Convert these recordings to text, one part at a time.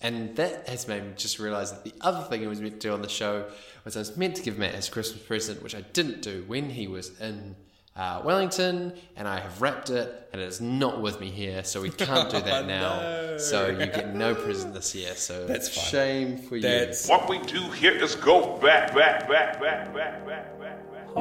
and that has made me just realise that the other thing I was meant to do on the show was I was meant to give Matt his Christmas present, which I didn't do when he was in uh, Wellington, and I have wrapped it, and it is not with me here, so we can't do that now. no. So you get no present this year. So That's fine. shame for That's- you. What we do here is go back, back, back, back, back, back, back, back. I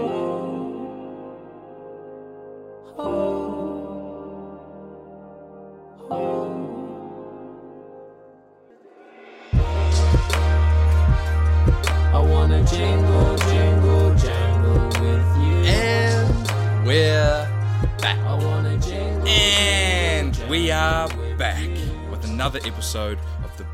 back. And we are back with another episode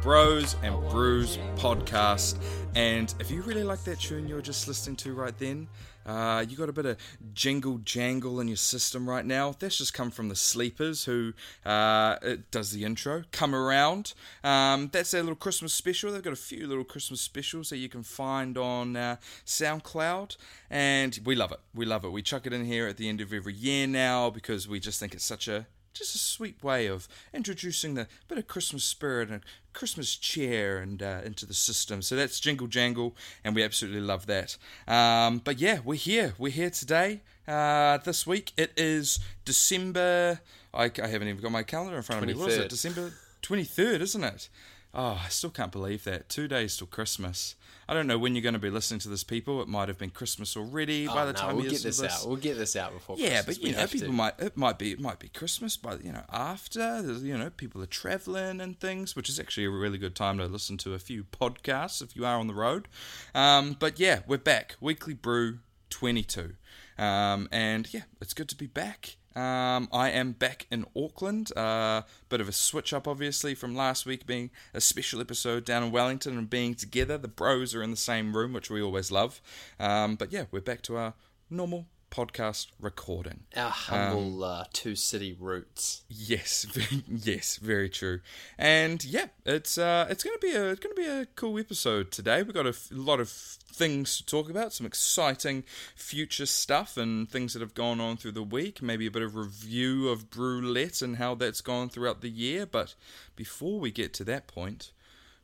Bros and Brews podcast. And if you really like that tune you were just listening to right then, uh, you got a bit of jingle jangle in your system right now. That's just come from the Sleepers, who uh, does the intro. Come around. Um, that's their little Christmas special. They've got a few little Christmas specials that you can find on uh, SoundCloud, and we love it. We love it. We chuck it in here at the end of every year now because we just think it's such a just a sweet way of introducing the bit of Christmas spirit and Christmas cheer and uh, into the system. So that's Jingle Jangle, and we absolutely love that. Um, but yeah, we're here. We're here today. Uh, this week it is December. I, I haven't even got my calendar in front of me. What is 23rd. it? December twenty third, isn't it? Oh, I still can't believe that. Two days till Christmas. I don't know when you're going to be listening to this, people. It might have been Christmas already by Oh, the no, time we'll you get listen this out. We'll get this out before. Christmas. Yeah, Christmas. but We you know, have to. people might it might be it might be Christmas, but you know, after you know, people are traveling and things, which is actually a really good time to listen to a few podcasts if you are on the road. Um, but yeah, we're back. Weekly Brew twenty two, um, and yeah, it's good to be back. Um, I am back in Auckland. Uh, bit of a switch up, obviously, from last week being a special episode down in Wellington and being together. The bros are in the same room, which we always love. Um, but yeah, we're back to our normal podcast recording. Our humble uh, two city roots. Yes, very, yes, very true. And yeah, it's uh, it's gonna be a it's gonna be a cool episode today. We've got a f- lot of things to talk about, some exciting future stuff and things that have gone on through the week. Maybe a bit of review of Brew-lette and how that's gone throughout the year. But before we get to that point,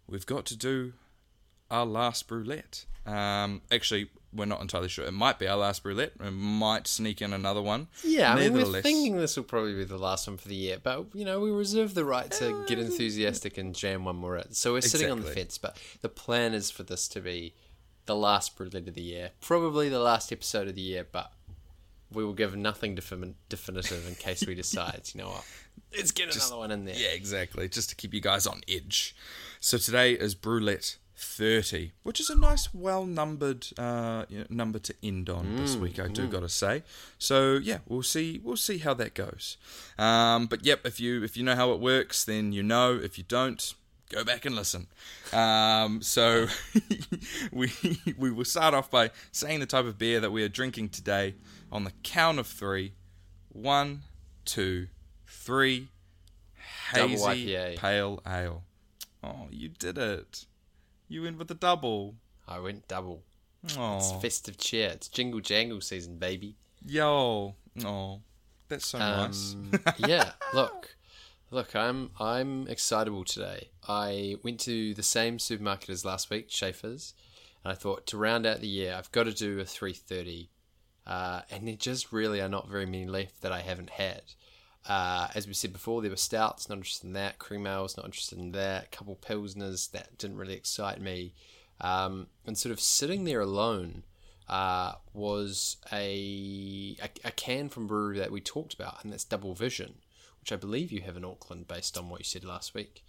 we've got to do our last Brew-lette. Um, actually, we're not entirely sure. It might be our last Brew-lette. We might sneak in another one. Yeah, I mean, we're thinking this will probably be the last one for the year, but you know, we reserve the right to get Uh, enthusiastic and jam one more in. So we're sitting on the fence, but the plan is for this to be the last Brew-lette of the year, probably the last episode of the year, but we will give nothing defin- definitive in case we decide, you know what, let's get another one in there. Yeah, exactly. Just to keep you guys on edge. So today is Brew-lette 30, which is a nice, well numbered uh, you know, number to end on this week. I do gotta say. So yeah, we'll see. We'll see how that goes. Um, but yep, if you if you know how it works, then you know. If you don't. Go back and listen. Um, so we we will start off by saying the type of beer that we are drinking today on the count of three. One, two, three hazy pale ale. Oh, you did it! You went with the double. I went double. Oh, It's festive cheer. It's jingle jangle season, baby. yo, oh, that's so nice. Um, yeah, look, look, I'm I'm excitable today. I went to the same supermarket as last week, Schaefer's, and I thought to round out the year, I've got to do a three thirty, uh, and there just really are not very many left that I haven't had. Uh, as we said before, there were stouts, not interested in that. Cream ales, not interested in that. A couple pilsners that didn't really excite me, um, and sort of sitting there alone uh, was a, a a can from brewery that we talked about, and that's Double Vision, which I believe you have in Auckland, based on what you said last week.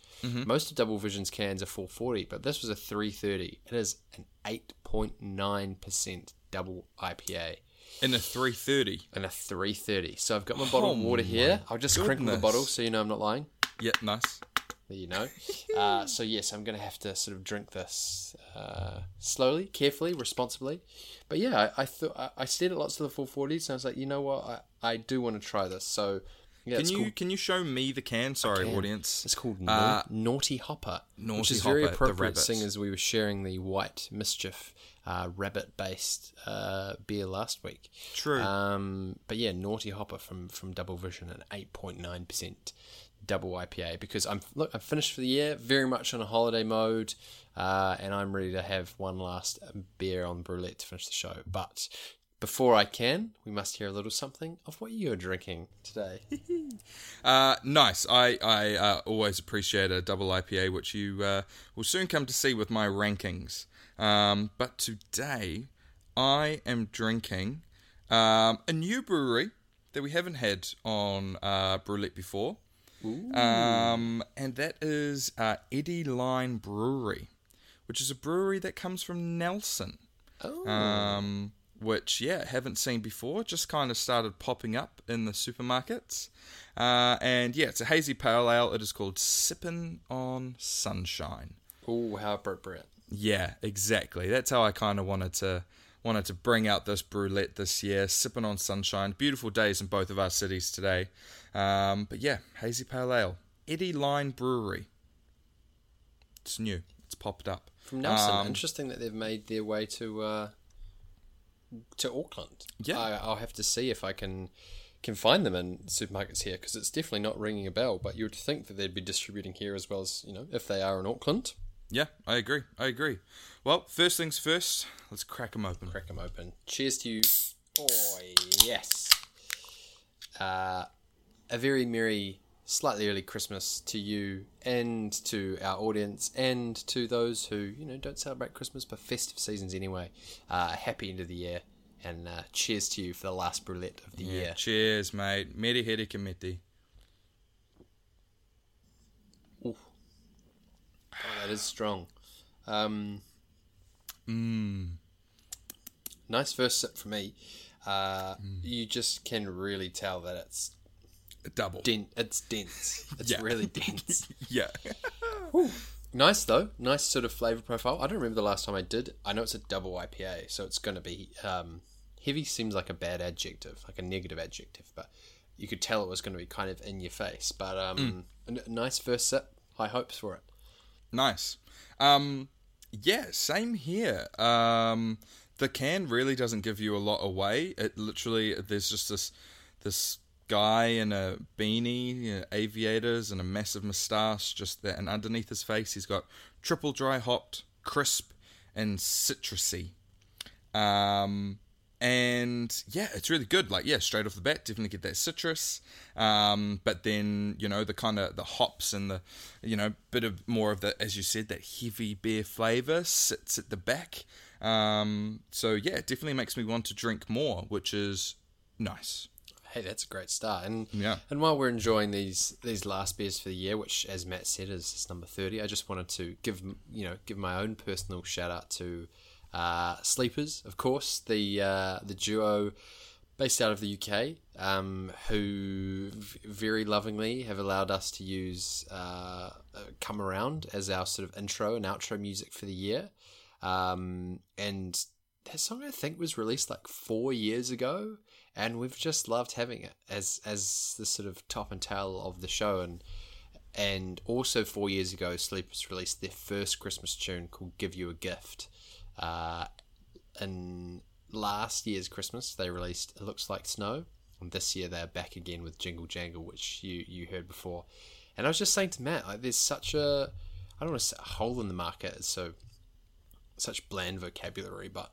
Most of Double Vision's cans are 440, but this was a 330. It is an 8.9% double IPA In a three thirty. and a 330. So I've got my bottle of Oh water here. I'll just crinkle the bottle so you know I'm not lying. Yeah, nice. There you know. Uh, so yes, I'm going to have to sort of drink this uh, slowly, carefully, responsibly. But yeah, I, I thought I, I stared at lots of the 440s, and I was like, you know what, I, I do want to try this. So yeah, Can you called, can you show me the can? Sorry, can. audience. it's called Uh, Naughty Hopper, which is very Hopper, the appropriate, seeing as we were sharing the White Mischief uh, rabbit-based uh, beer last week. True. Um, but yeah, Naughty Hopper from from Double Vision, an eight point nine percent double IPA because I'm look I'm finished for the year, very much on a holiday mode, uh, and I'm ready to have one last beer on Brew-lette to finish the show. But before I can, we must hear a little something of what you're drinking today. Uh, nice. I I uh, always appreciate a double IPA, which you uh, will soon come to see with my rankings. Um, but today, I am drinking um, a new brewery that we haven't had on uh, Brew-lette before, um, and that is uh, Eddyline Brewery, which is a brewery that comes from Nelson Oh, um, which yeah haven't seen before. Just kind of started popping up in the supermarkets, uh, and yeah, it's a hazy pale ale. It is called Sippin' on Sunshine. oh, how appropriate. Yeah, exactly. That's how I kind of wanted to wanted to bring out this brew-lette this year. Sipping on sunshine, beautiful days in both of our cities today. Um, but yeah, hazy pale ale, Eddyline Brewery. It's new. It's popped up From Nelson. Um, Interesting that they've made their way to uh, to Auckland. Yeah. I, I'll have to see if I can can find them in supermarkets here because it's definitely not ringing a bell. But you would think that they'd be distributing here as well as you know if they are in Auckland. Yeah, I agree. I agree. Well, first things first, let's crack them open. Crack them open. Cheers to you. Oh yes. Uh, a very merry, slightly early Christmas to you and to our audience and to those who you know don't celebrate Christmas but festive seasons anyway. Uh, happy end of the year and uh, cheers to you for the last brew-lette of the year. Cheers, mate. Meri heri kimiti. That is strong. Um, Mmm. nice first sip for me. Uh, You just can really tell that it's a Double. den- It's dense. It's Yeah. really dense. Yeah. Nice though, nice sort of flavor profile. I don't remember the last time I did. I know it's a double IPA, so it's going to be um, heavy. Seems like a bad adjective, like a negative adjective, but you could tell it was going to be kind of in your face. But um, a n- nice first sip. High hopes for it. Nice. Um, yeah, same here. Um, the can really doesn't give you a lot away. It literally, there's just this this guy in a beanie, you know, aviators, and a massive moustache. Just that, and underneath his face, he's got triple dry hopped, crisp, and citrusy. Um, and yeah, it's really good. Like yeah, straight off the bat, definitely get that citrus. Um, but then you know the kind of the hops and the you know bit of more of the as you said that heavy beer flavor sits at the back. Um, so yeah, it definitely makes me want to drink more, which is nice. Hey, that's a great start. And Yeah. and while we're enjoying these these last beers for the year, which as Matt said is, is number thirty, I just wanted to give you know give my own personal shout out to uh, Sleepers, of course, the uh, the duo based out of the UK, um, who v- very lovingly have allowed us to use uh, uh, "Come Around" as our sort of intro and outro music for the year. Um, and that song I think was released like four years ago, and we've just loved having it as as the sort of top and tail of the show. And and also four years ago, Sleepers released their first Christmas tune called "Give You a Gift." Uh, and last year's Christmas, they released "It Looks Like Snow," and this year they're back again with "Jingle Jangle," which you you heard before. And I was just saying to Matt, like, there's such a I don't want to say a hole in the market. It's so such bland vocabulary, but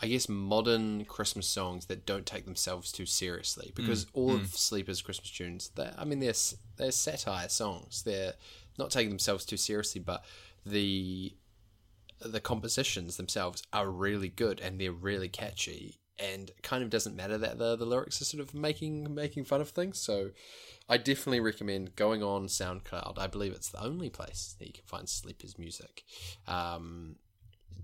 I guess modern Christmas songs that don't take themselves too seriously because all of Sleeper's Christmas tunes, I mean, they're they're satire songs. They're not taking themselves too seriously, but the the compositions themselves are really good and they're really catchy. And kind of doesn't matter that the the lyrics are sort of making making fun of things. So I definitely recommend going on SoundCloud. I believe it's the only place that you can find Sleepers music. Um,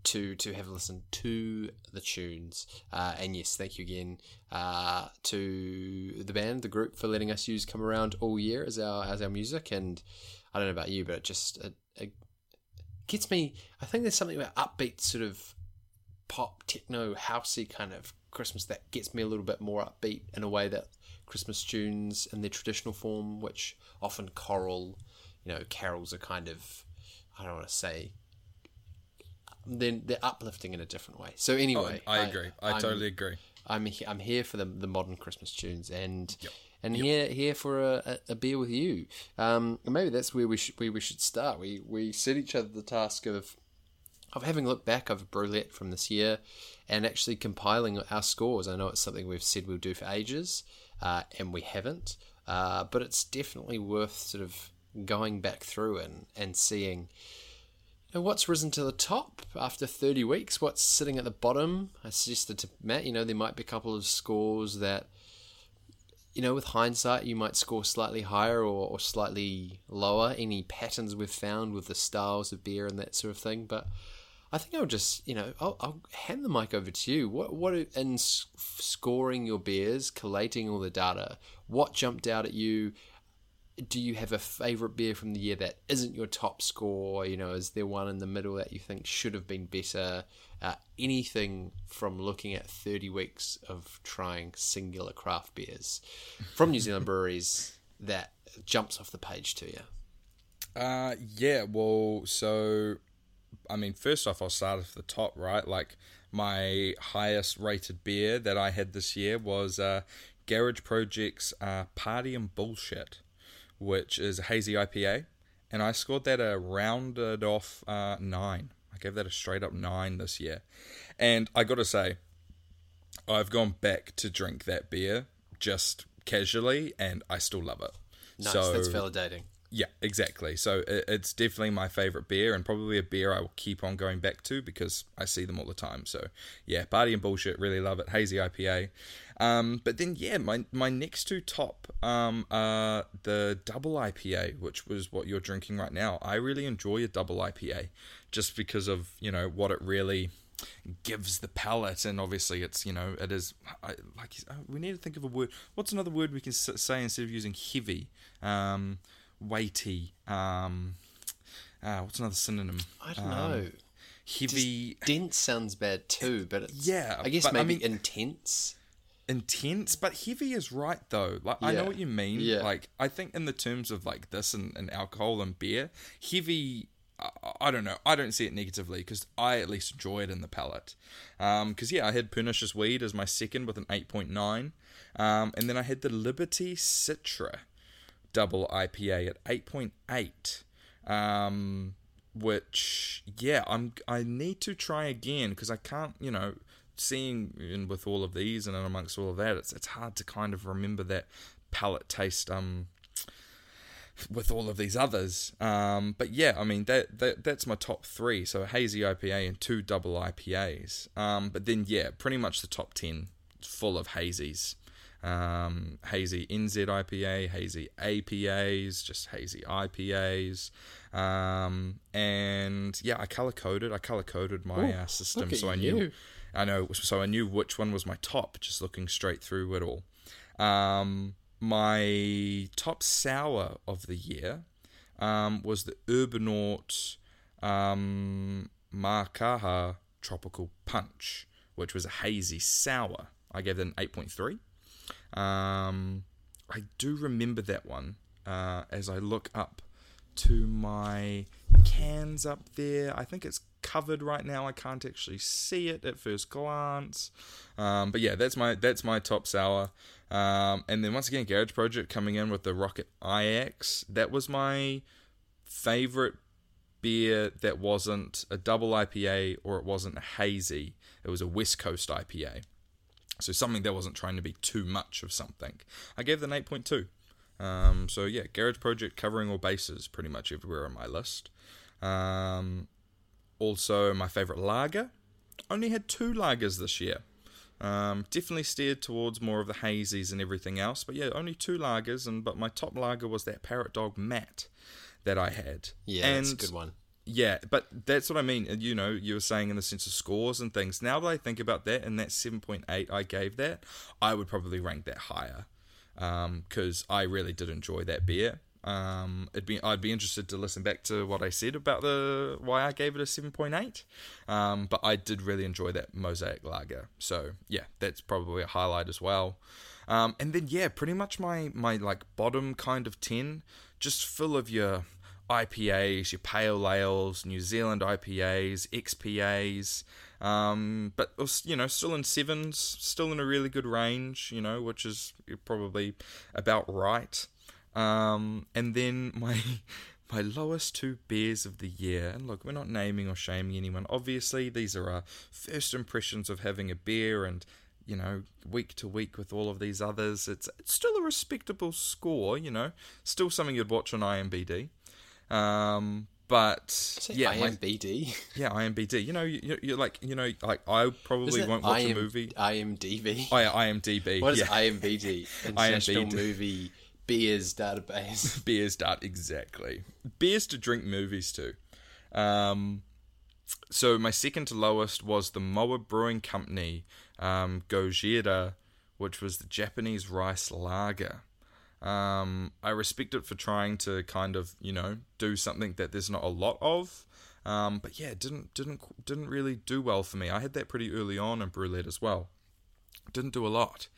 to to have a listen to the tunes. Uh, and yes, thank you again uh, to the band, the group, for letting us use "Come Around" all year as our as our music. And I don't know about you, but it just it, it gets me. I think there's something about upbeat, sort of pop, techno, housey kind of Christmas that gets me a little bit more upbeat in a way that Christmas tunes in their traditional form, which often choral, you know, carols are kind of I don't want to say then they're uplifting in a different way. So anyway, Oh, I agree. I, I'm- totally agree. I'm I'm here for the the modern Christmas tunes, and and here here for a, a, beer with you. Um, and maybe that's where we should where we should start. We we set each other the task of of having a look back over Brew-lette from this year and actually compiling our scores. I know it's something we've said we'll do for ages, uh, and we haven't. Uh, but it's definitely worth sort of going back through and, and seeing know, what's risen to the top after 30 weeks, what's sitting at the bottom. I suggested to Matt, you know, there might be a couple of scores that, you know, with hindsight, you might score slightly higher or, or slightly lower. Any patterns we've found with the styles of beer and that sort of thing. But I think I'll just, you know, I'll, I'll hand the mic over to you. What, what in scoring your beers, collating all the data, what jumped out at you? Do you have a favorite beer from the year that isn't your top score? You know, is there one in the middle that you think should have been better? Uh, anything from looking at 30 weeks of trying singular craft beers from New Zealand breweries that jumps off the page to you? Uh, yeah, well, so I mean, first off, I'll start at the top, right? Like my highest rated beer that I had this year was uh, Garage Project's uh, Party and Bullshit, which is a hazy IPA, and I scored that a rounded off uh, nine. I gave that a straight up nine this year, and I got to say, I've gone back to drink that beer just casually, and I still love it. Nice, so, that's validating. yeah, exactly. So it, it's definitely my favorite beer, and probably a beer I will keep on going back to because I see them all the time. So yeah, Party and Bullshit, really love it. Hazy IPA. Um, but then yeah, my my next two top um, are the double IPA, which was what you're drinking right now. I really enjoy a double IPA just because of you know what it really gives the palate. And obviously it's you know it is I, like uh, we need to think of a word what's another word we can say instead of using heavy? Um weighty um uh, what's another synonym? I don't Um, know. heavy. dense sounds bad too, but it's Yeah, I guess but I maybe mean- intense. intense but heavy is right though. Like i know what you mean. Yeah. like i think in the terms of like this and, and alcohol and beer heavy I, don't know. I don't see it negatively because i at least enjoy it in the palate. Because yeah i had pernicious weed as my second with an 8.9 um, and then i had the liberty citra double ipa at 8.8 um, which yeah i'm i need to try again because i can't you know seeing in with all of these and amongst all of that it's it's hard to kind of remember that palate taste um with all of these others um but yeah i mean that, that that's my top three so hazy ipa and two double ipas um but then yeah pretty much the top 10 full of hazies um, hazy NZ IPA, hazy APAs, just hazy IPAs, um, and yeah, I color coded. I color coded my uh, system, so I knew. you. I know, so I knew which one was my top, just looking straight through it all. Um, my top sour of the year um, was the Urbanaut um, Makaha Tropical Punch, which was a hazy sour. I gave it an 8.3. Um, I do remember that one uh, as I look up to my cans up there. I think it's covered right now. I can't actually see it at first glance. Um, but yeah, that's my that's my top sour. Um, and then once again, Garage Project coming in with the Rocket IX. That was my favorite beer that wasn't a double IPA or it wasn't a hazy. It was a West Coast IPA. So something that wasn't trying to be too much of something. I gave an 8.2. Um, so yeah, Garage Project covering all bases pretty much everywhere on my list. Um, also, my favorite lager. Only had two lagers this year. Um, definitely steered towards more of the hazies and everything else, but yeah, only two lagers. And but my top lager was that Parrot Dog Matt that I had. Yeah, and that's a good one. yeah, but that's what I mean. You know, you were saying in the sense of scores and things. Now that I think about that, and that 7.8 I gave that, I would probably rank that higher because I really did enjoy that beer. Um, it'd be I'd be interested to listen back to what I said about the why I gave it a 7.8. Um, but I did really enjoy that mosaic lager. So yeah, that's probably a highlight as well. Um, and then yeah, pretty much my my like bottom kind of 10, just full of your IPAs, your pale ales, New Zealand IPAs, XPAs, Um, but you know, still in sevens, still in a really good range, you know, which is probably about right. Um, and then my my lowest two beers of the year. And look, we're not naming or shaming anyone. Obviously, these are our first impressions of having a beer, and you know, week to week with all of these others, it's it's still a respectable score. You know, still something you'd watch on IMBD. Um, but yeah, my- yeah, IMBD. You know, you, you're like, you know, like I probably won't watch IM, a movie. IMDb. Oh, yeah, IMDb. What is yeah. IMBD? International IMBD. Movie Beers Database. beers dart exactly. Beers to drink movies to. Um so my second to lowest was the moa brewing company um gojira which was the japanese rice lager. Um i respect it for trying to kind of you know do something that there's not a lot of. Um but yeah didn't didn't didn't really do well for me. I had that pretty early on in brew-lette as well. Didn't do a lot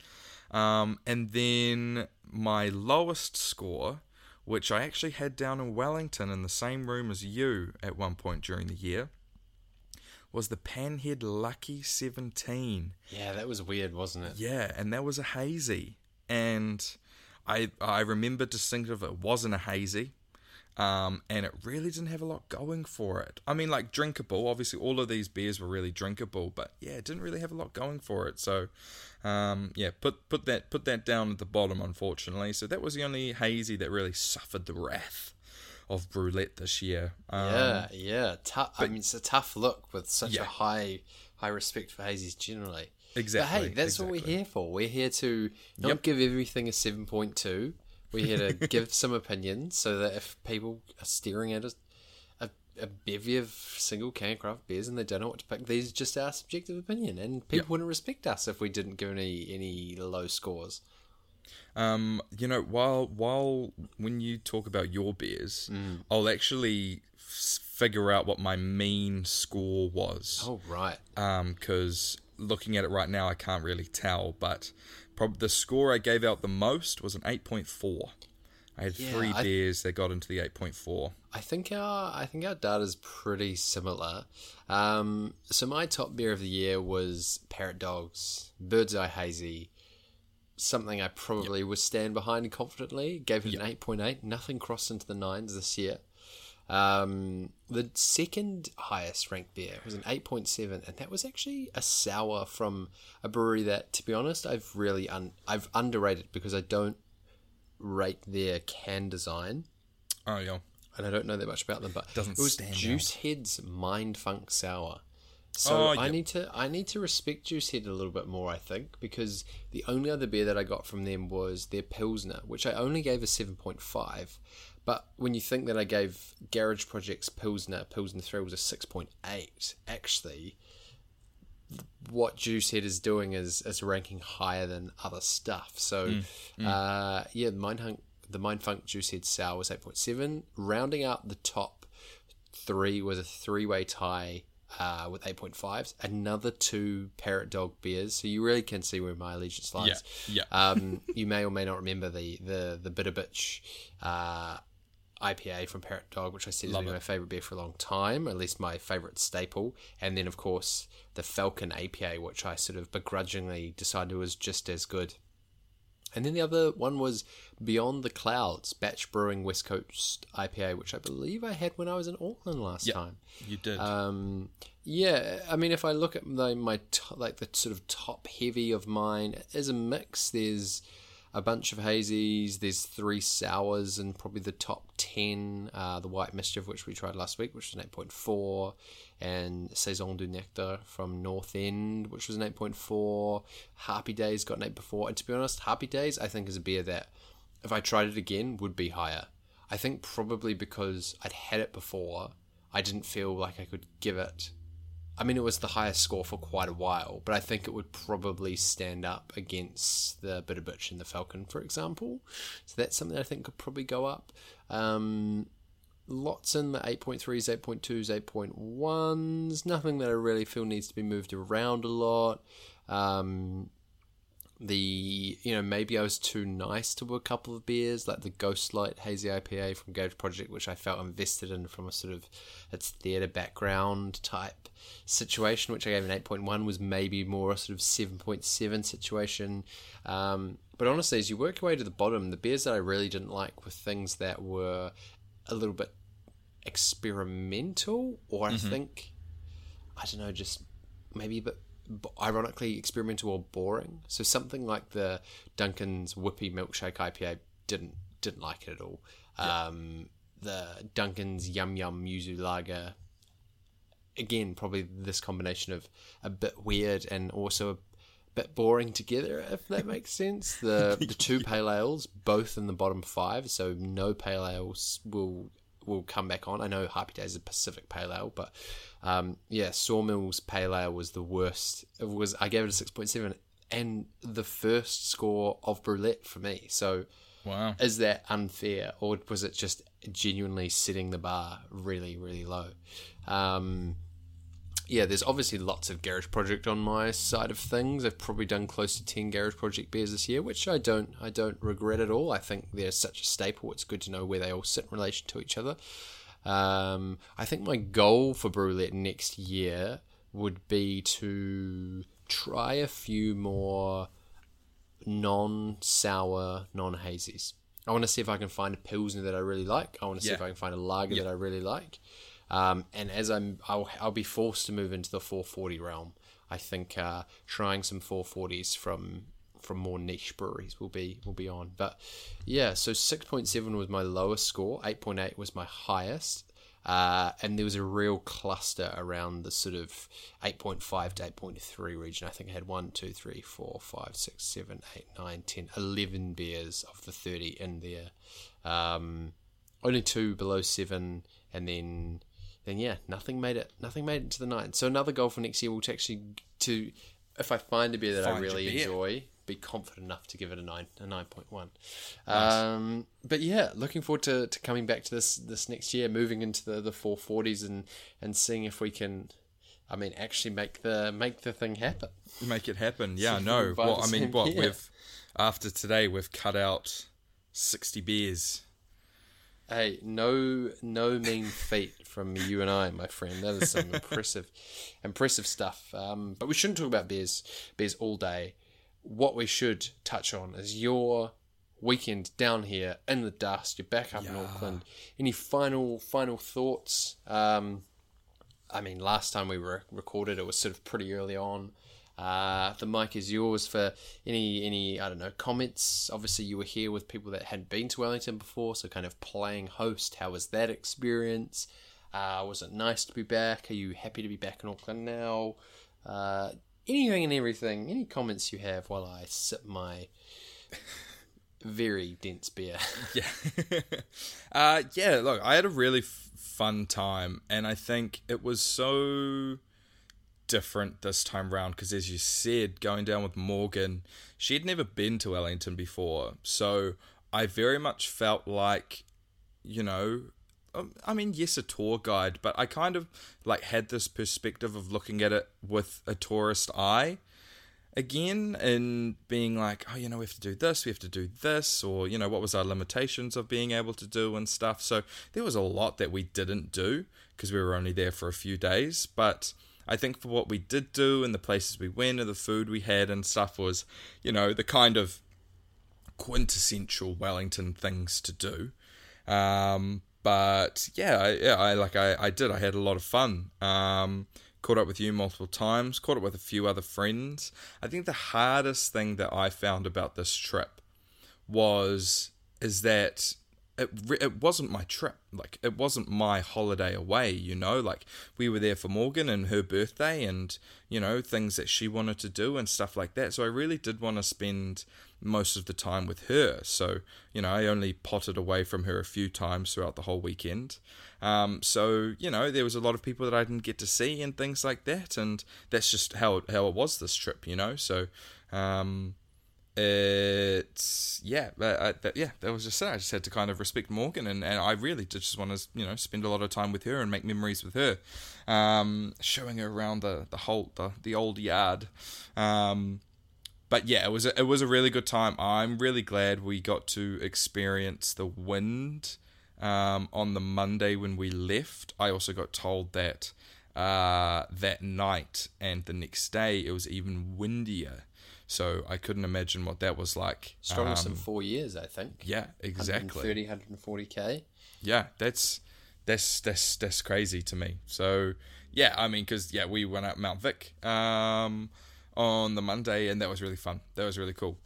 um, and then my lowest score, which I actually had down in Wellington in the same room as you at one point during the year, was the Panhead Lucky 17. yeah, that was weird, wasn't it? Yeah, and that was a hazy. And I I remember distinctive it wasn't a hazy. Um, and it really didn't have a lot going for it. I mean, like drinkable. Obviously, all of these beers were really drinkable, but yeah, it didn't really have a lot going for it. So, um, yeah, put put that put that down at the bottom, unfortunately. So that was the only hazy that really suffered the wrath of Brew-lette this year. Um, yeah, yeah. Tough. I mean, it's a tough look with such Yeah. a high high respect for hazies generally. Exactly, But hey, that's what we're here for. We're here to not Yep. give everything a seven point two. We're here to give some opinions so that if people are staring at us a, a bevy of single can craft beers and they don't know what to pick, these are just our subjective opinion, and people wouldn't respect us if we didn't give any any low scores. Um, you know, while while when you talk about your beers, Mm. I'll actually f- figure out what my mean score was. Oh right, Um, because looking at it right now, I can't really tell. But prob- the score I gave out the most was an eight point four. I had Yeah, three beers that got into the eight point four. I think our I think our data's pretty similar. Um, so my top beer of the year was Parrot Dogs Bird's Eye Hazy. Something I probably would stand behind confidently. Gave it an eight point eight. Nothing crossed into the nines this year. Um, the second highest ranked beer was an eight point seven, and that was actually a sour from a brewery that, to be honest, I've really un- I've underrated because I don't rate their can design Oh yeah, and I don't know that much about them, but Doesn't it was Juice Head's Mind Funk Sour. So Oh, I need to I need to respect Juice Head a little bit more, I think, because the only other beer that I got from them was their Pilsner, which I only gave a seven point five. But when you think that I gave Garage Project's Pilsner, Pilsner Three was a six point eight, actually what Juicehead is doing is is ranking higher than other stuff. So, Uh, yeah, the Mindfunk, the Mindfunk Juicehead Sour was eight point seven. Rounding out the top three was a three way tie uh, with eight point fives. Another two Parrot Dog beers. So you really can see where my allegiance lies. Yeah, Um, you may or may not remember the the the Bitter Bitch. Uh, IPA from Parrot Dog, which I said has been my favorite beer for a long time, at least my favorite staple. And then, of course, the Falcon APA, which I sort of begrudgingly decided was just as good. And then the other one was Beyond the Clouds, Batch Brewing West Coast IPA, which I believe I had when I was in Auckland last time. you did. Um, yeah, I mean, if I look at the, my like the sort of top heavy of mine, as a mix, there's a bunch of hazies, there's three sours, and probably the top ten, uh, the White Mischief, which we tried last week, which was an eight point four, and Saison du Nectar from North End, which was an eight point four. Happy Days got an eight before, and to be honest, Happy Days I think is a beer that, if I tried it again, would be higher. I think probably because I'd had it before, I didn't feel like I could give it. I mean, it was the highest score for quite a while, but I think it would probably stand up against the Bitter Bitch and the Falcon, for example. So that's something I think could probably go up. Um, lots in the 8.3s, 8.2s, 8.1s. Nothing that I really feel needs to be moved around a lot. Um, the you know maybe I was too nice to a couple of beers like the Ghostlight Hazy IPA from Garage Project, which I felt invested in from a sort of its theatre background type situation, which I gave an eight point one was maybe more a sort of seven point seven situation. Um, but honestly, as you work your way to the bottom, the beers that I really didn't like were things that were a little bit experimental, or I think I don't know, just maybe a bit ironically experimental or boring. So something like the Duncan's Whippy Milkshake IPA didn't didn't like it at all. Um, the Duncan's Yum Yum Yuzu Lager, again, probably this combination of a bit weird and also a bit boring together, if that makes sense. The the two pale ales, both in the bottom five, so no pale ales will will come back on. I know Happy Days is a Pacific Pale Ale, but um, yeah, Sawmill's Pale Ale was the worst. It was I gave it a six point seven, and the first score of Brew-lette for me. So Wow. is that unfair, or was it just genuinely setting the bar really, really low? Um, yeah, there's obviously lots of Garage Project on my side of things. I've probably done close to ten Garage Project beers this year, which I don't, I don't regret at all. I think they're such a staple. It's good to know where they all sit in relation to each other. Um, I think my goal for Brew-lette next year would be to try a few more non-sour, non-hazies. I want to see if I can find a pilsner that I really like. I want to see Yeah. if I can find a lager that I really like. Um, and as I'm, I'll, I'll be forced to move into the 440 realm. I think uh, trying some 440s from from more niche breweries will be will be on. But yeah, so 6.7 was my lowest score. 8.8 was my highest. Uh, and there was a real cluster around the sort of 8.5 to 8.3 region. I think I had 1, 2, 3, 4, 5, 6, 7, 8, 9, 10, 11 beers of the 30 in there. Um, only two below 7, and then then yeah, nothing made it. Nothing made it to the nine. So another goal for next year will to actually to if I find a beer that I Find your really enjoy, be confident enough to give it a nine, a nine point one. Um, but yeah, looking forward to, to coming back to this this next year, moving into the the four forties and and seeing if we can. I mean, actually make the make the thing happen. Make it happen. Yeah, So no. Well, I mean, what year. we've after today, we've cut out sixty beers. Hey, no, no mean feat from you and I, my friend. That is some impressive, impressive stuff. Um, but we shouldn't talk about beers, beers all day. What we should touch on is your weekend down here in the dust. You're back up in Auckland. Any final, final thoughts? Um, I mean, last time we were recorded, it was sort of pretty early on. Uh, the mic is yours for any any I don't know comments. Obviously, you were here with people that hadn't been to Wellington before, so kind of playing host. How was that experience? Uh, was it nice to be back? Are you happy to be back in Auckland now? Uh, anything and everything. Any comments you have while I sip my very dense beer. Yeah. uh, yeah, look, I had a really f- fun time, and I think it was so different this time round because, as you said, going down with Morgan, she had never been to Wellington before. So I very much felt like, you know, um, I mean, yes, a tour guide, but I kind of like had this perspective of looking at it with a tourist eye again and being like, oh, you know, we have to do this, we have to do this, or, you know, what was our limitations of being able to do and stuff. So there was a lot that we didn't do because we were only there for a few days. But I think for what we did do and the places we went and the food we had and stuff was, you know, the kind of quintessential Wellington things to do. Um, but yeah, I, yeah, I like I, I did. I had a lot of fun. Um, caught up with you multiple times. Caught up with a few other friends. I think the hardest thing that I found about this trip was is that it it wasn't my trip. Like it wasn't my holiday away. You know, like we were there for Morgan and her birthday, and you know things that she wanted to do and stuff like that. So I really did want to spend most of the time with her. So you know, I only potted away from her a few times throughout the whole weekend. Um, so you know, there was a lot of people that I didn't get to see and things like that, and that's just how how it was this trip. You know, so. Um, it's yeah, that, yeah, that was just it. I just had to kind of respect Morgan, and, and I really just want to you know spend a lot of time with her and make memories with her, um, showing her around the the whole the, the old yard. Um, but yeah, it was a, it was a really good time. I'm really glad we got to experience the wind um, on the Monday when we left. I also got told that uh, that night and the next day it was even windier. So I couldn't imagine what that was like. Strongest Um, in four years, I think. yeah, exactly. 130, 140k. yeah that's that's that's that's crazy to me so yeah i mean because yeah we went up mount vic um on the monday and that was really fun that was really cool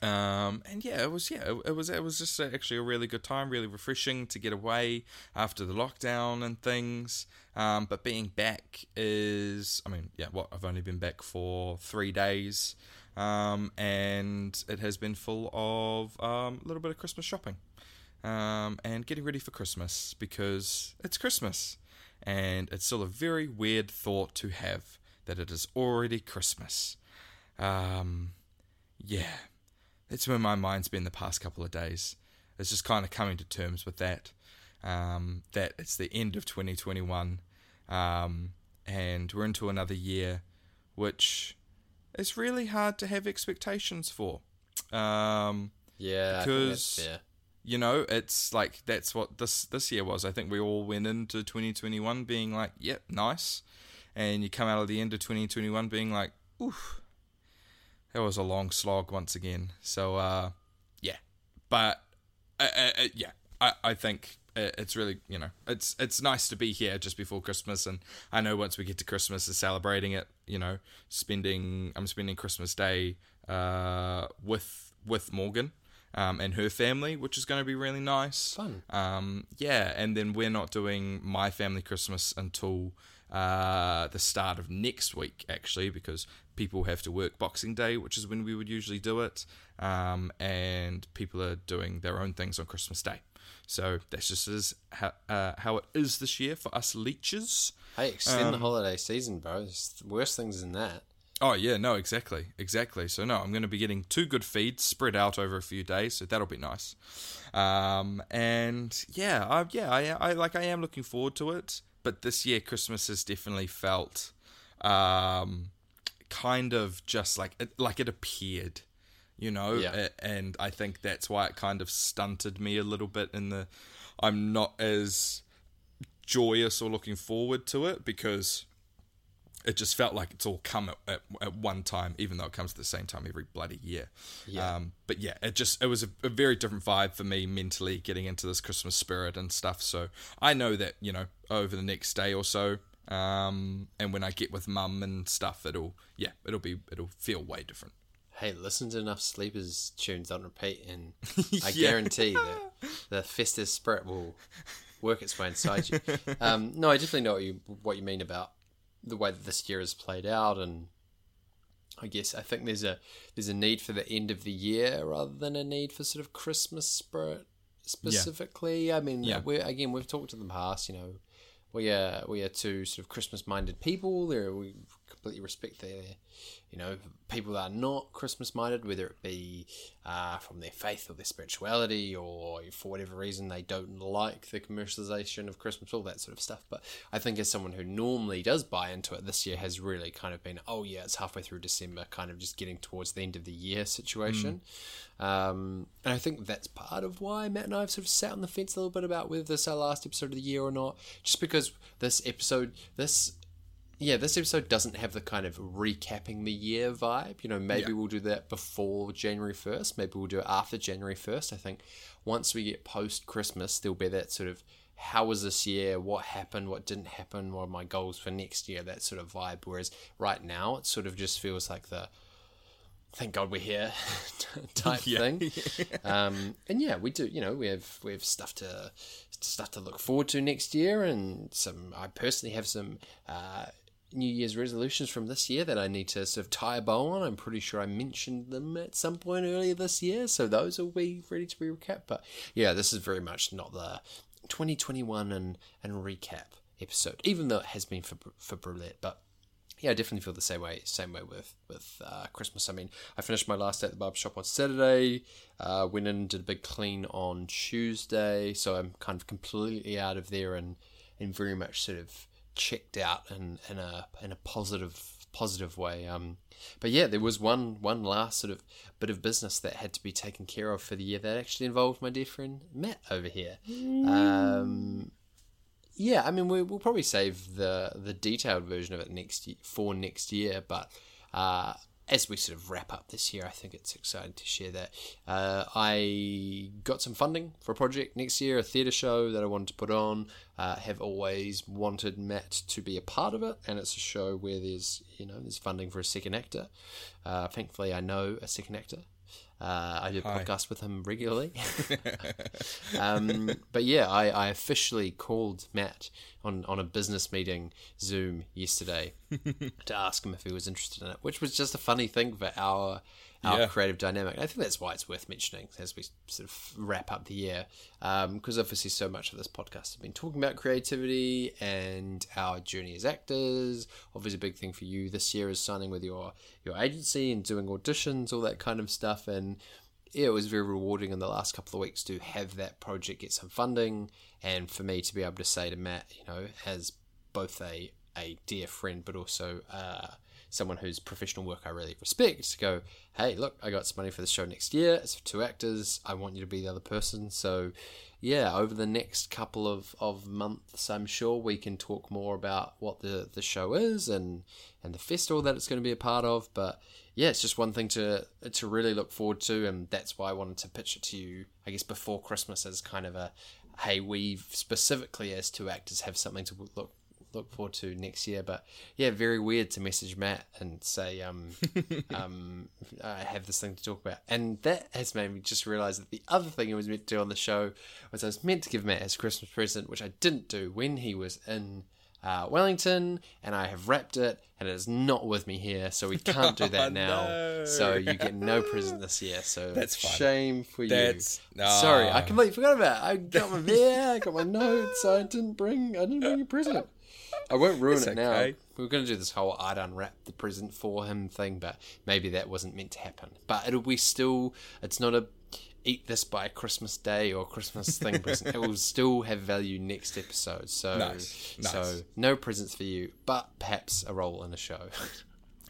um and yeah it was yeah it, it was it was just actually a really good time really refreshing to get away after the lockdown and things um but being back is i mean yeah what i've only been back for three days um and it has been full of um a little bit of christmas shopping um, and getting ready for Christmas because it's Christmas. And it's still a very weird thought to have that it is already Christmas. Um, yeah, that's where my mind's been the past couple of days. It's just kind of coming to terms with that. Um, that it's the end of 2021, um, and we're into another year, which is really hard to have expectations for. Um, Yeah, Because- you know, it's like that's what this this year was. I think we all went into 2021 being like, "Yep, nice," and you come out of the end of 2021 being like, "Oof, that was a long slog once again." So, uh, yeah, but uh, uh, uh, yeah, I I think uh, it's really you know it's it's nice to be here just before Christmas, and I know once we get to Christmas and celebrating it, you know, spending I'm spending Christmas Day uh with with Morgan um, and her family, which is going to be really nice. Fun. Um, yeah, and then we're not doing my family Christmas until uh, the start of next week, actually, because people have to work Boxing Day, which is when we would usually do it, um, and people are doing their own things on Christmas Day. So that's just is how, uh, how it is this year for us leeches. Hey, extend Um, the holiday season, bro. There's worse things than that. Oh yeah, no, exactly, exactly. So no, I'm going to be getting two good feeds spread out over a few days, so that'll be nice. Um, and yeah, I, yeah, I, I like I am looking forward to it. But this year, Christmas has definitely felt um, kind of just like it, like it appeared, you know. Yeah. And I think that's why it kind of stunted me a little bit in the. I'm not as joyous or looking forward to it because it just felt like it's all come at, at, at one time, even though it comes at the same time every bloody year. Yeah. Um, but yeah, it just it was a, a very different vibe for me mentally getting into this Christmas spirit and stuff. So I know that you know over the next day or so, um, and when I get with mum and stuff, it'll yeah, it'll be it'll feel way different. Hey, listen to enough Sleepers tunes on repeat, and I Yeah. guarantee that the festive spirit will work its way inside you. Um, no, I definitely know what you what you mean about the way that this year has played out, and I guess I think there's a there's a need for the end of the year rather than a need for sort of Christmas spirit specifically. I mean, Yeah. we again we've talked in the past, you know. We are we are two sort of Christmas minded people. There we completely respect their you know, people that are not Christmas minded, whether it be uh, from their faith or their spirituality, or for whatever reason they don't like the commercialization of Christmas, all that sort of stuff. But I think as someone who normally does buy into it, this year has really kind of been, oh yeah, it's halfway through December, kind of just getting towards the end of the year situation. Um, and I think that's part of why Matt and I have sort of sat on the fence a little bit about whether this is our last episode of the year or not, just because this episode, this yeah, this episode doesn't have the kind of recapping the year vibe. You know, maybe Yeah. we'll do that before January 1st. Maybe we'll do it after January 1st. I think once we get post Christmas, there'll be that sort of how was this year? What happened? What didn't happen? What are my goals for next year? That sort of vibe. Whereas right now, it sort of just feels like the thank God we're here type Yeah. thing. Um, and yeah, we do. You know, we have we have stuff to stuff to look forward to next year, and some. I personally have some uh, New Year's resolutions from this year that I need to sort of tie a bow on. I'm pretty sure I mentioned them at some point earlier this year, so those will be ready to be recapped. But yeah, this is very much not the 2021 and and recap episode, even though it has been for for Brew-lette, but yeah, I definitely feel the same way. Same way with with uh, Christmas. I mean, I finished my last day at the barber shop on Saturday. Uh, went in and did a big clean on Tuesday, so I'm kind of completely out of there and and very much sort of checked out in in a in a positive positive way. Um, but yeah, there was one one last sort of bit of business that had to be taken care of for the year that actually involved my dear friend Matt over here. Um, yeah, I mean we, we'll probably save the the detailed version of it next for next year, but. Uh, as we sort of wrap up this year, I think it's exciting to share that. Uh, I got some funding for a project next year, a theatre show that I wanted to put on. Uh, have always wanted Matt to be a part of it, and it's a show where there's you know there's funding for a second actor. Uh, thankfully, I know a second actor. Uh, I do a Hi. podcast with him regularly. um, but yeah, I, I officially called Matt on, on a business meeting Zoom yesterday to ask him if he was interested in it, which was just a funny thing for our our Yeah. creative dynamic. I think that's why it's worth mentioning as we sort of wrap up the year, because obviously so much of this podcast has been talking about creativity and our journey as actors. Obviously, a big thing for you this year is signing with your your agency and doing auditions, all that kind of stuff, and yeah, it was very rewarding in the last couple of weeks to have that project get some funding, and for me to be able to say to Matt, you know, as both a a dear friend, but also uh, someone whose professional work I really respect, to go, hey, look, I got some money for the show next year. It's for two actors. I want you to be the other person. So, yeah, over the next couple of, of months, I'm sure we can talk more about what the, the show is and, and the festival that it's going to be a part of. But yeah, it's just one thing to to really look forward to, and that's why I wanted to pitch it to you, I guess, before Christmas as kind of a, hey, we specifically as two actors have something to look look forward to next year. But yeah, very weird to message Matt and say, um, um, I have this thing to talk about. And that has made me just realize that the other thing I was meant to do on the show was I was meant to give Matt his Christmas present, which I didn't do when he was in. Uh, Wellington, and I have wrapped it, and it is not with me here, so we can't do that now. No. So you get no present this year. So That's shame for That's- you. Sorry, I Ah. completely forgot about it. I got my beer, I got my notes. I didn't bring. I didn't bring a present. I won't ruin It's it now. okay. We were going to do this whole I'd unwrap the present for him thing, but maybe that wasn't meant to happen. But it'll be still. It's not a eat this by Christmas Day or Christmas thing present. It will still have value next episode. So, Nice, nice. so no presents for you, but perhaps a role in a show.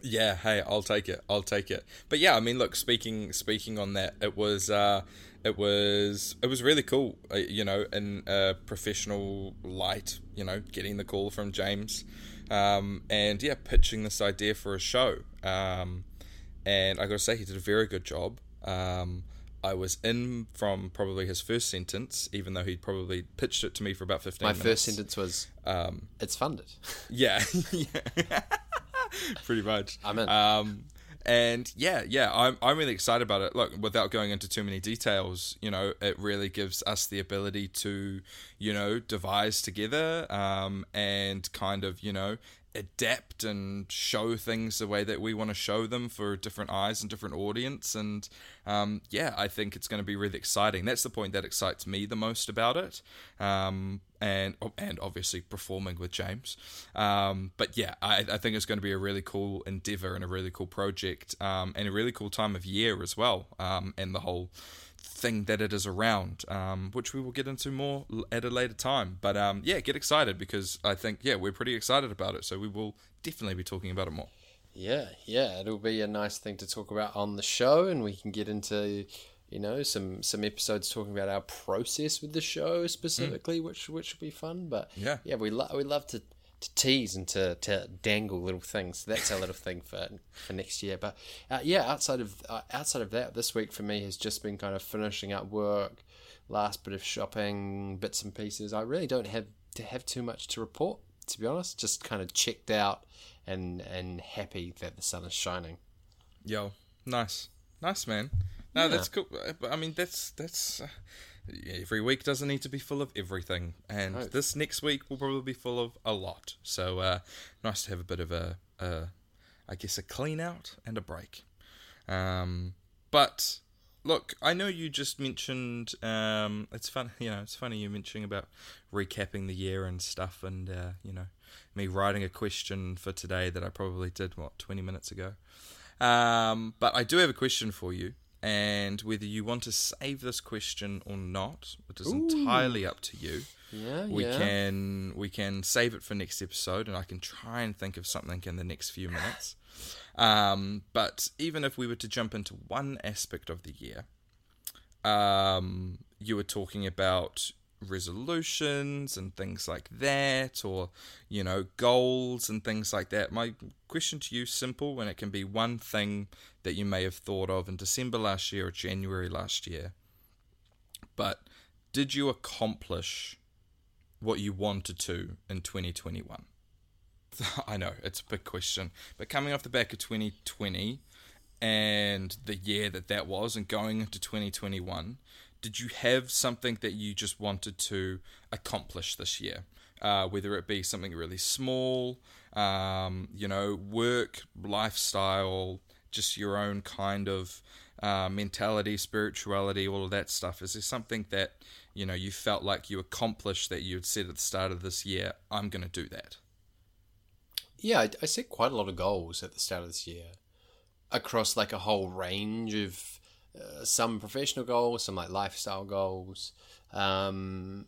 Yeah, hey, I'll take it. I'll take it. But yeah, I mean, look, speaking speaking on that, it was uh, it was it was really cool. Uh, you know, in a professional light, you know, getting the call from James, um, and yeah, pitching this idea for a show. Um, and I got to say, he did a very good job. Um, I was in from probably his first sentence, even though he'd probably pitched it to me for about fifteen. My minutes. first sentence was, Um, "It's funded." yeah, yeah. pretty much. I'm in. Um, and yeah, yeah, I'm I'm really excited about it. Look, without going into too many details, you know, it really gives us the ability to, you know, devise together, um, and kind of, you know, adapt and show things the way that we want to show them for different eyes and different audience and um, yeah i think it's going to be really exciting. That's the point that excites me the most about it um, and and obviously performing with james. Um, but yeah I, I think it's going to be a really cool endeavor and a really cool project um, and a really cool time of year as well um, and the whole thing that it is around, um, which we will get into more at a later time. But um, yeah, get excited because I think yeah we're pretty excited about it, so we will definitely be talking about it more. Yeah, yeah, it'll be a nice thing to talk about on the show, and we can get into, you know, some some episodes talking about our process with the show specifically, which which will be fun. But Yeah. yeah, we love we love to, to tease and to, to dangle little things. So that's our little thing for for next year. But uh, yeah, outside of uh, outside of that, this week for me has just been kind of finishing up work, last bit of shopping, bits and pieces. I really don't have to have too much to report, to be honest. Just kind of checked out and and happy that the sun is shining. Yo, nice, nice man. No, Yeah. that's cool. I mean, that's that's uh, every week doesn't need to be full of everything, and this next week will probably be full of a lot. So uh, nice to have a bit of a, a, I guess, a clean out and a break. Um, but look, I know you just mentioned. Um, it's fun, you know. It's funny you mentioning about recapping the year and stuff, and uh, you know, me writing a question for today that I probably did what twenty minutes ago. Um, but I do have a question for you, and whether you want to save this question or not, it is entirely up to you. Yeah, we yeah. can we can save it for next episode, and I can try and think of something in the next few minutes. Um, but even if we were to jump into one aspect of the year, um, you were talking about resolutions and things like that, or you know, goals and things like that. My question to you, simple, and it can be one thing that you may have thought of in December last year or January last year. But did you accomplish what you wanted to in 2021? I know it's a big question, but coming off the back of 2020 and the year that that was, and going into 2021, did you have something that you just wanted to accomplish this year? Uh, whether it be something really small, um, you know, work, lifestyle, just your own kind of uh, mentality, spirituality, all of that stuff. Is there something that you know you felt like you accomplished that you had said at the start of this year? I'm going to do that. Yeah, I, I set quite a lot of goals at the start of this year across like a whole range of uh, some professional goals, some like lifestyle goals. Um,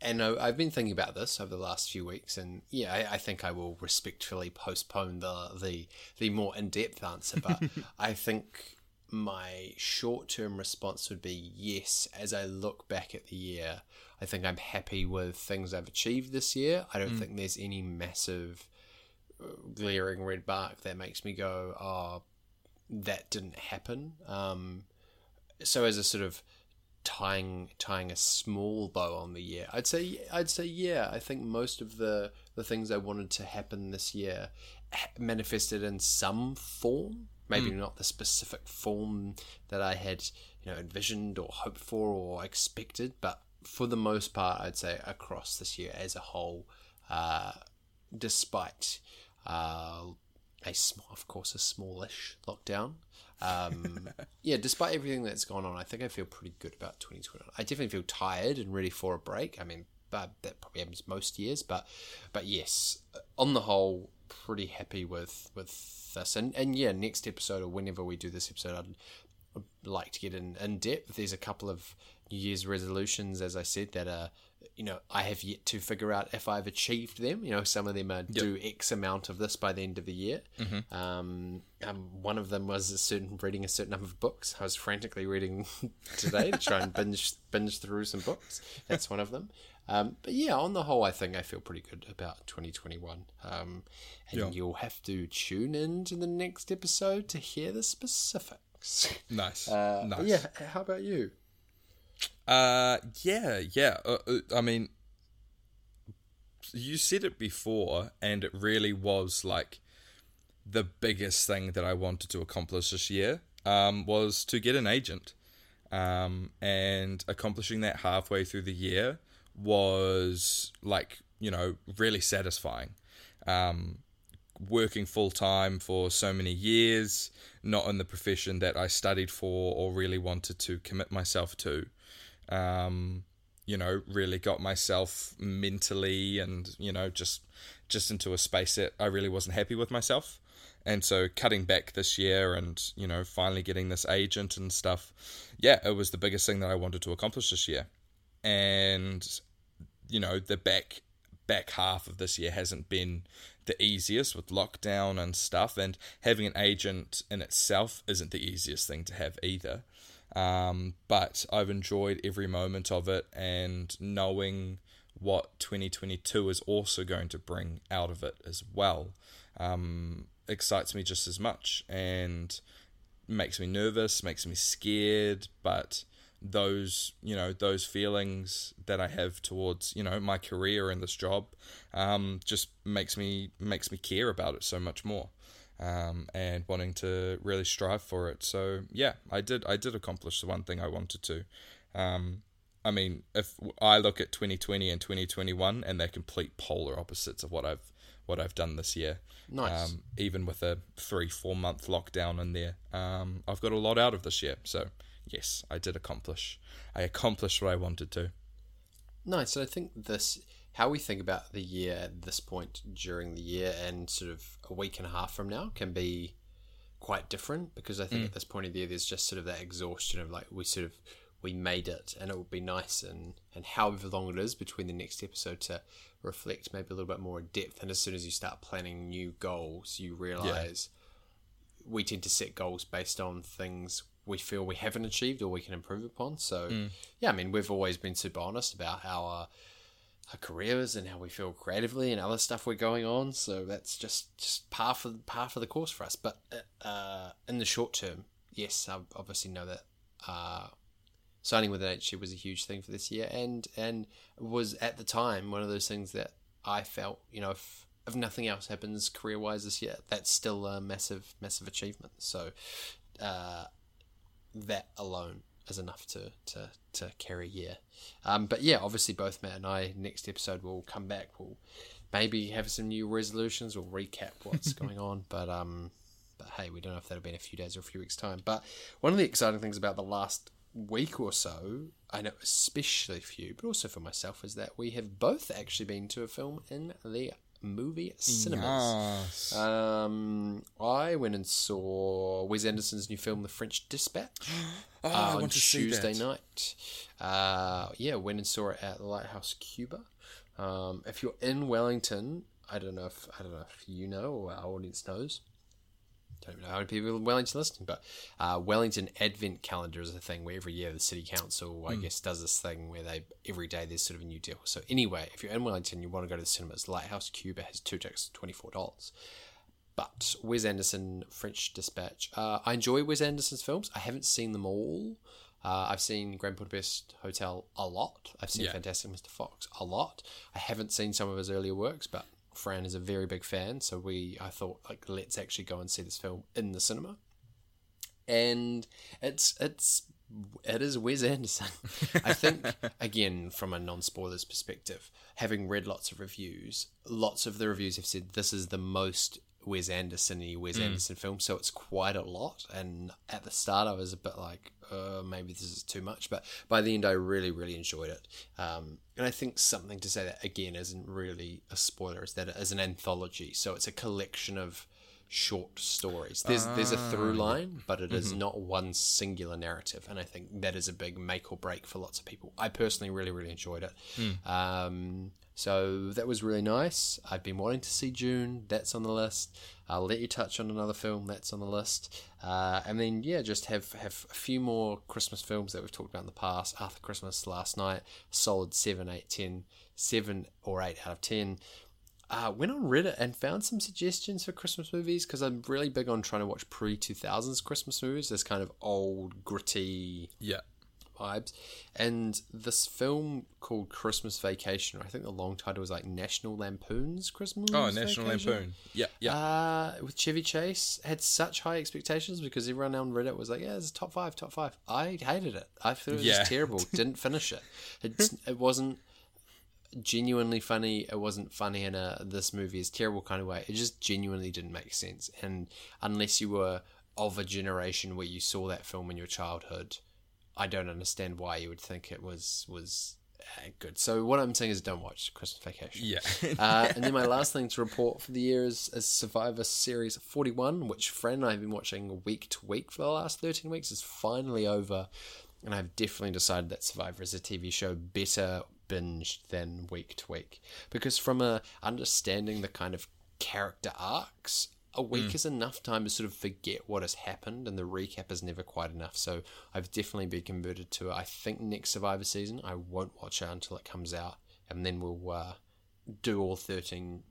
and I, I've been thinking about this over the last few weeks, and yeah, I, I think I will respectfully postpone the the, the more in depth answer. But I think my short term response would be yes. As I look back at the year, I think I'm happy with things I've achieved this year. I don't think there's any massive glaring red mark that makes me go, oh, that didn't happen. Um, so as a sort of tying tying a small bow on the year, I'd say I'd say yeah. I think most of the the things I wanted to happen this year manifested in some form. Maybe not the specific form that I had, you know, envisioned or hoped for or expected, but for the most part, I'd say across this year as a whole, uh, despite uh, a small, of course, a smallish lockdown. Um, yeah, despite everything that's gone on, I think I feel pretty good about 2021. I definitely feel tired and ready for a break. I mean, but that probably happens most years, but but yes, on the whole, pretty happy with with this. And and yeah, next episode or whenever we do this episode, I'd, I'd like to get in in depth. There's a couple of New Year's resolutions, as I said, that are you know I have yet to figure out if I've achieved them. You know, some of them are do X amount of this by the end of the year. Um, um, one of them was a certain reading a certain number of books. I was frantically reading today to try and binge binge through some books. That's one of them. Um, but yeah, on the whole, I think I feel pretty good about 2021. Um, and Yeah. you'll have to tune in to the next episode to hear the specifics. Nice, Uh, nice. Yeah, how about you? Uh, yeah, yeah. Uh, uh, I mean, you said it before, and it really was like the biggest thing that I wanted to accomplish this year um, was to get an agent. Um, and accomplishing that halfway through the year was like, you know, really satisfying. Um, working full time for so many years, not in the profession that I studied for or really wanted to commit myself to. Um, you know, really got myself mentally and you know just just into a space that I really wasn't happy with myself. And so cutting back this year and you know finally getting this agent and stuff, yeah, it was the biggest thing that I wanted to accomplish this year. And you know the back back half of this year hasn't been the easiest with lockdown and stuff and having an agent in itself isn't the easiest thing to have either um, but I've enjoyed every moment of it and knowing what 2022 is also going to bring out of it as well um, excites me just as much and makes me nervous makes me scared. But those you know those feelings that I have towards you know my career and this job um, just makes me makes me care about it so much more um, and wanting to really strive for it so yeah I did I did accomplish the one thing I wanted to um, I mean if I look at 2020 and 2021 and they're complete polar opposites of what I've what I've done this year Nice. um, even with a three four month lockdown in there um, I've got a lot out of this year so yes, I did accomplish. I accomplished what I wanted to. Nice. I think this, how we think about the year at this point during the year and sort of a week and a half from now can be quite different because I think mm. at this point of the year there's just sort of that exhaustion of like we sort of we made it, and it would be nice and and however long it is between the next episode to reflect maybe a little bit more in depth. And as soon as you start planning new goals, you realize we tend to set goals based on things we feel we haven't achieved or we can improve upon. So, mm. yeah, I mean, we've always been super honest about our our careers and how we feel creatively and other stuff we're going on. So that's just just par for par for the course for us. But uh, in the short term, yes, I obviously know that. Uh, signing with an HC was a huge thing for this year, and and was at the time one of those things that I felt, you know, if, if nothing else happens career wise this year, that's still a massive massive achievement. So uh, that alone is enough to to, to carry a year. Um, but yeah, obviously both Matt and I next episode will come back. We'll maybe have some new resolutions. We'll recap what's going on, but um. But hey, we don't know if that'll be in a few days or a few weeks' time. But one of the exciting things about the last week or so, I know especially for you, but also for myself, is that we have both actually been to a film in the movie cinemas. Yes. Um, I went and saw Wes Anderson's new film, The French Dispatch, Oh, uh, I on want to see Tuesday night. Uh, yeah, went and saw it at the Lighthouse Cuba. Um, if you're in Wellington, I don't know if I don't know if you know or our audience knows. Don't even know how many people in Wellington listening, but uh, Wellington Advent Calendar is a thing where every year the city council, I guess, does this thing where they every day there's sort of a new deal. So anyway, if you're in Wellington, you want to go to the cinemas. Lighthouse Cuba has two tickets, twenty four dollars. But Wes Anderson, French Dispatch. Uh, I enjoy Wes Anderson's films. I haven't seen them all. Uh, I've seen Grand Budapest Hotel a lot. I've seen Yeah. Fantastic Mr. Fox a lot. I haven't seen some of his earlier works, but Fran is a very big fan, so we I thought like let's actually go and see this film in the cinema. And it's it's it is Wes Anderson. I think again from a non spoilers perspective, having read lots of reviews, lots of the reviews have said this is the most Wes Anderson y Wes Anderson film, so it's quite a lot. And at the start, I was a bit like, uh, maybe this is too much, but by the end, I really, really enjoyed it. Um, and I think something to say that again isn't really a spoiler is that it is an anthology, so it's a collection of short stories. There's there's a through line, but it is not one singular narrative, and I think that is a big make or break for lots of people. I personally really really enjoyed it. Um, so that was really nice. I've been wanting to see Dune. That's on the list. I'll let you touch on another film that's on the list, uh, and then yeah, just have have a few more Christmas films that we've talked about in the past. Arthur Christmas last night, solid seven, eight, ten, seven or eight out of ten uh, went on Reddit and found some suggestions for Christmas movies because I'm really big on trying to watch pre 2000s Christmas movies. This kind of old, gritty Yeah. Vibes. And this film called Christmas Vacation, I think the long title was like National Lampoon's Christmas Oh, National Vacation? Lampoon. Yeah, yeah. Uh, with Chevy Chase, had such high expectations because everyone on Reddit was like, "Yeah, it's top five, top five. I hated it. I thought it was Yeah. terrible. Didn't finish it. It's, it wasn't genuinely funny. It wasn't funny in a this movie is terrible kind of way. It just genuinely didn't make sense. And unless you were of a generation where you saw that film in your childhood, I don't understand why you would think it was was uh, good. So what I'm saying is, don't watch Christmas Vacation. yeah. Uh, and then my last thing to report for the year is, is Survivor Series 41, which Fran and I have been watching week to week for the last 13 weeks, is finally over. And I've definitely decided that Survivor is a TV show better binged than week to week. Because from a understanding the kind of character arcs, a week is enough time to sort of forget what has happened, and the recap is never quite enough. So I've definitely been converted to. I think next Survivor season, I won't watch it until it comes out, and then we'll uh, do all 13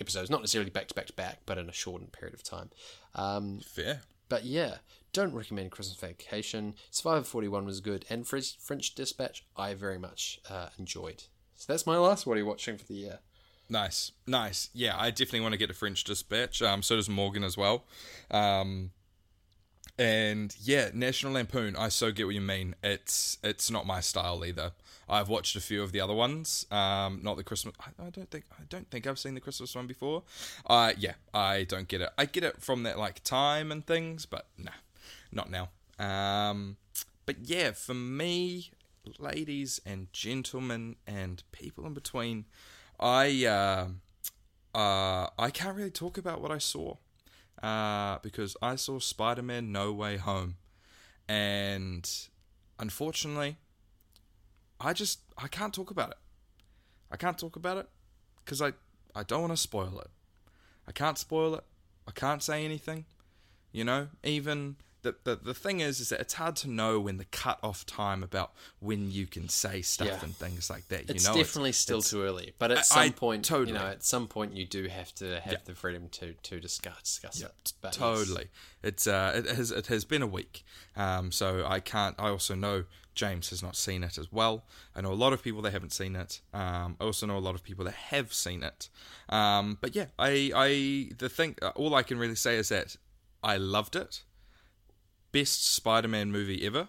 episodes, not necessarily back to back to back, but in a shortened period of time. Um, Fair. but yeah, don't recommend Christmas Vacation. Survivor 41 was good, and French, French Dispatch I very much uh, enjoyed. So that's my last what are you watching for the year. Nice, nice. Yeah, I definitely want to get a French Dispatch. Um, so does Morgan as well. Um, and yeah, National Lampoon. I so get what you mean. It's it's not my style either. I've watched a few of the other ones. Um, not the Christmas. I, I don't think I don't think I've seen the Christmas one before. Uh, yeah, I don't get it. I get it from that like time and things, but nah, not now. Um, but yeah, for me, ladies and gentlemen and people in between, I uh, uh, I can't really talk about what I saw uh, because I saw Spider Man No Way Home, and unfortunately, I just I can't talk about it. I can't talk about it because I I don't want to spoil it. I can't spoil it. I can't say anything. You know, even the, the the thing is, is that it's hard to know when the cut off time about when you can say stuff Yeah. and things like that. You It's know, definitely still it's- too early, but at some I- point, totally. you know, at some point, you do have to have Yeah. the freedom to to discuss discuss Yeah, it. But totally. It's uh, it has it has been a week, um, so I can't. I also know James has not seen it as well. I know a lot of people that haven't seen it. Um, I also know a lot of people that have seen it. Um, but yeah, I I the thing all I can really say is that I loved it. Best Spider-Man movie ever.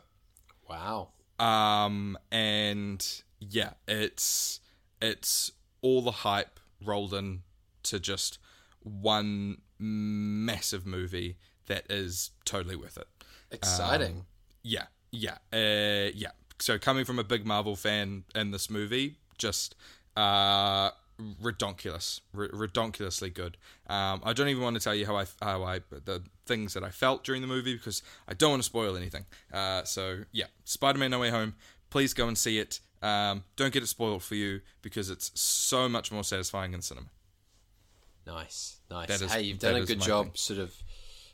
Wow. Um, and yeah, it's it's all the hype rolled in to just one massive movie that is totally worth it. Exciting. Yeah, yeah, uh, yeah. So coming from a big Marvel fan in this movie, just uh, redonkulous, r- redonkulously good. Um, I don't even want to tell you how I how I the things that I felt during the movie because I don't want to spoil anything. Uh, so yeah, Spider-Man: No Way Home. Please go and see it. Um, don't get it spoiled for you because it's so much more satisfying in cinema. nice, nice. Is- hey, you've done a good job, thing. sort of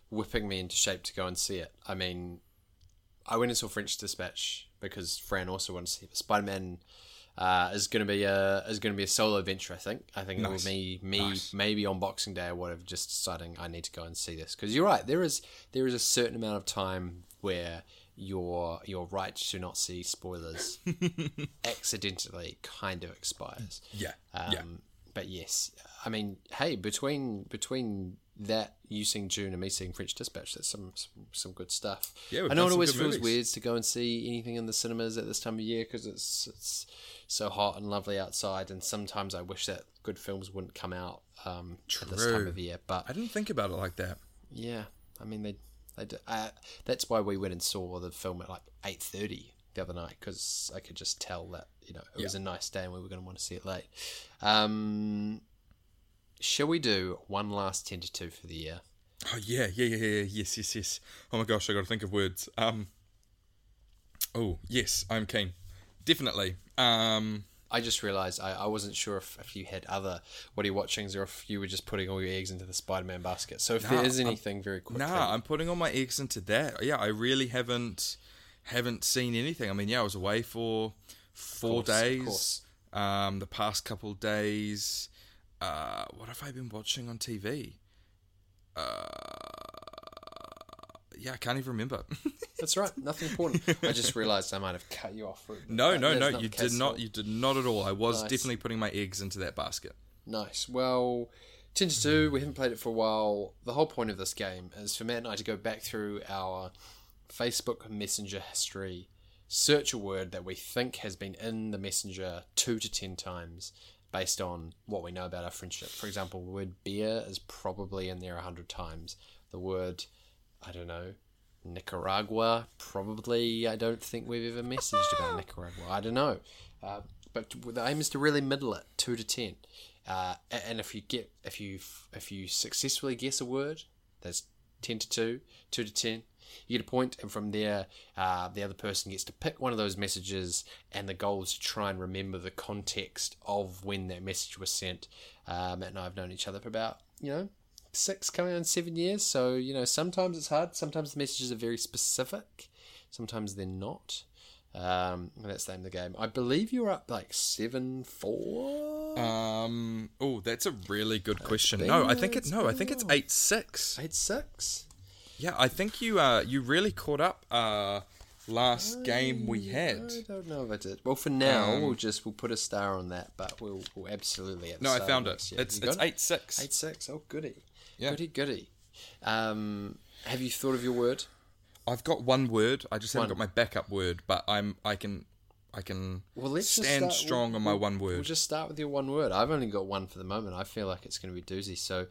whipping me into shape to go and see it. I mean, I went and saw French Dispatch because Fran also wanted to see it. Spider Man uh, is going to be a is going to be a solo venture. I think. I think Nice. it will be me Nice. maybe on Boxing Day or whatever. Just deciding I need to go and see this because you're right. There is there is a certain amount of time where your your right to not see spoilers accidentally kind of expires. Yeah, Um, yeah. But yes, I mean, hey, between between that you seeing Dune and me seeing French Dispatch, that's some some, some good stuff. Yeah, I know it always feels movies. weird to go and see anything in the cinemas at this time of year because it's it's so hot and lovely outside, and sometimes I wish that good films wouldn't come out um, at this time of year. But I didn't think about it like that. yeah, I mean they they do, uh, that's why we went and saw the film at like eight thirty the other night because I could just tell that you know it was a nice day and we were going to want to see it late. Um, shall we do one last ten to two for the year? Oh yeah, yeah, yeah, yeah, yes, yes, yes. Oh my gosh, I got to think of words. Um. Oh yes, I'm keen. Definitely. Um. I just realised I, I wasn't sure if, if you had other what are you watchings or if you were just putting all your eggs into the Spider Man basket. So if there Nah, is I'm- anything very quickly, Nah, I'm putting all my eggs into that. Yeah, I really haven't haven't seen anything. I mean, yeah, I was away for four course, of days. course. Um, the past couple days. Uh, what have I been watching on TV? Uh, yeah, I can't even remember. that's right, nothing important. I just realised I might have cut you off. no, no, no, you did not. You did not at all. I was Nice. definitely putting my eggs into that basket. Nice. Well, 10 to 2, we haven't played it for a while. The whole point of this game is for Matt and I to go back through our Facebook Messenger history, search a word that we think has been in the Messenger 2 to 10 times based on what we know about our friendship. For example, the word beer is probably in there a 100 times. The word, I don't know, Nicaragua, probably, I don't think we've ever messaged about Nicaragua. I don't know. Uh, but the aim is to really middle it, 2 to 10. Uh, and if you get if you if you successfully guess a word, that's ten to two, two to ten. You get a point, and from there, uh, the other person gets to pick one of those messages, and the goal is to try and remember the context of when that message was sent. Uh, Matt and I have known each other for about you know six, coming on seven years. So you know sometimes it's hard. Sometimes the messages are very specific. Sometimes they're not. Um, that's the name of the game. I believe you're up like seven four. Um. Oh, that's a really good question. No, I think it's No, I think it's eight six. Eight six. Yeah, I think you uh you really caught up uh last game we had. I don't know if I did. Well, for now, we'll just we'll put a star on that, but we'll, we'll absolutely. No, I found it. year. It's You it's it? eight six. Eight six. Oh, goody. Yeah. Goody goody. Um, have you thought of your word? I've got one word. I just haven't got my backup word, but I'm I can I can Well, let's stand strong we'll- on my one word. We'll just start with your one word. I've only got one for the moment. I feel like it's going to be doozy. So,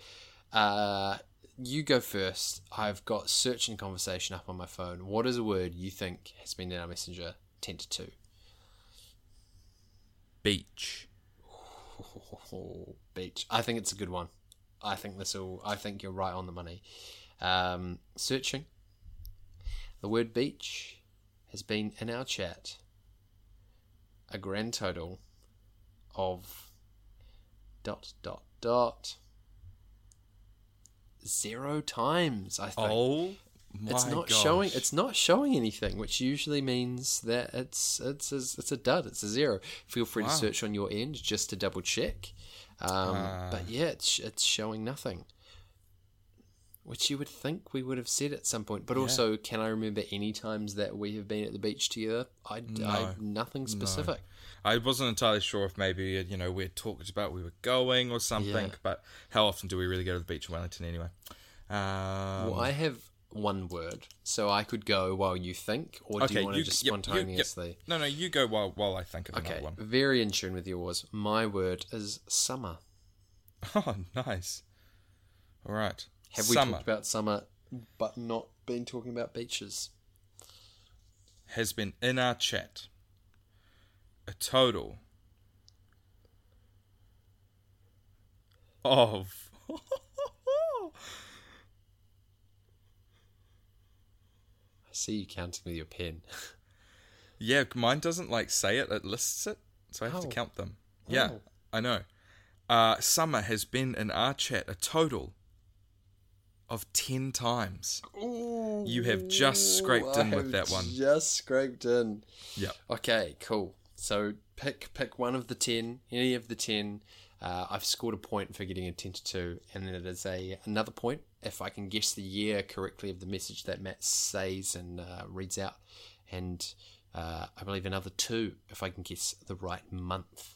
uh, you go first. I've got search and conversation up on my phone. What is a word you think has been in our messenger ten to two? beach. Oh, beach. I think it's a good one. I think this will. I think you're right on the money. Um, searching. The word beach has been in our chat a grand total of dot dot dot zero times. I think Oh my it's not gosh. showing. It's not showing anything, which usually means that it's it's a, it's a dud. It's a zero. Feel free to search on your end just to double check. Um, Ah. but yeah, it's it's showing nothing. Which you would think we would have said at some point, but also, can I remember any times that we have been at the beach together? I, I No. nothing specific. I wasn't entirely sure if maybe you know we had talked about we were going or something, Yeah. but how often do we really go to the beach in Wellington anyway? Um, Well, I have one word, so I could go while you think, or do you want to just yep, you- yep. spontaneously? No, no, you go while while I think of Okay, another one. very in tune with yours. My word is summer. Oh, nice. All right. Have we talked about summer, but not been talking about beaches? has been in our chat a total of I see you counting with your pen. yeah. Mine doesn't like say it; it lists it, so I have to Oh. count them. Yeah, Oh. I know. Uh, summer has been in our chat a total of ten times. You have just scraped in with that one. Just scraped in. Yeah. Okay, cool. So pick pick one of the ten, any of the ten. Uh, I've scored a point for getting a ten to two, and then it is a another point if I can guess the year correctly of the message that Matt says and uh, reads out, and uh, I believe another two if I can guess the right month.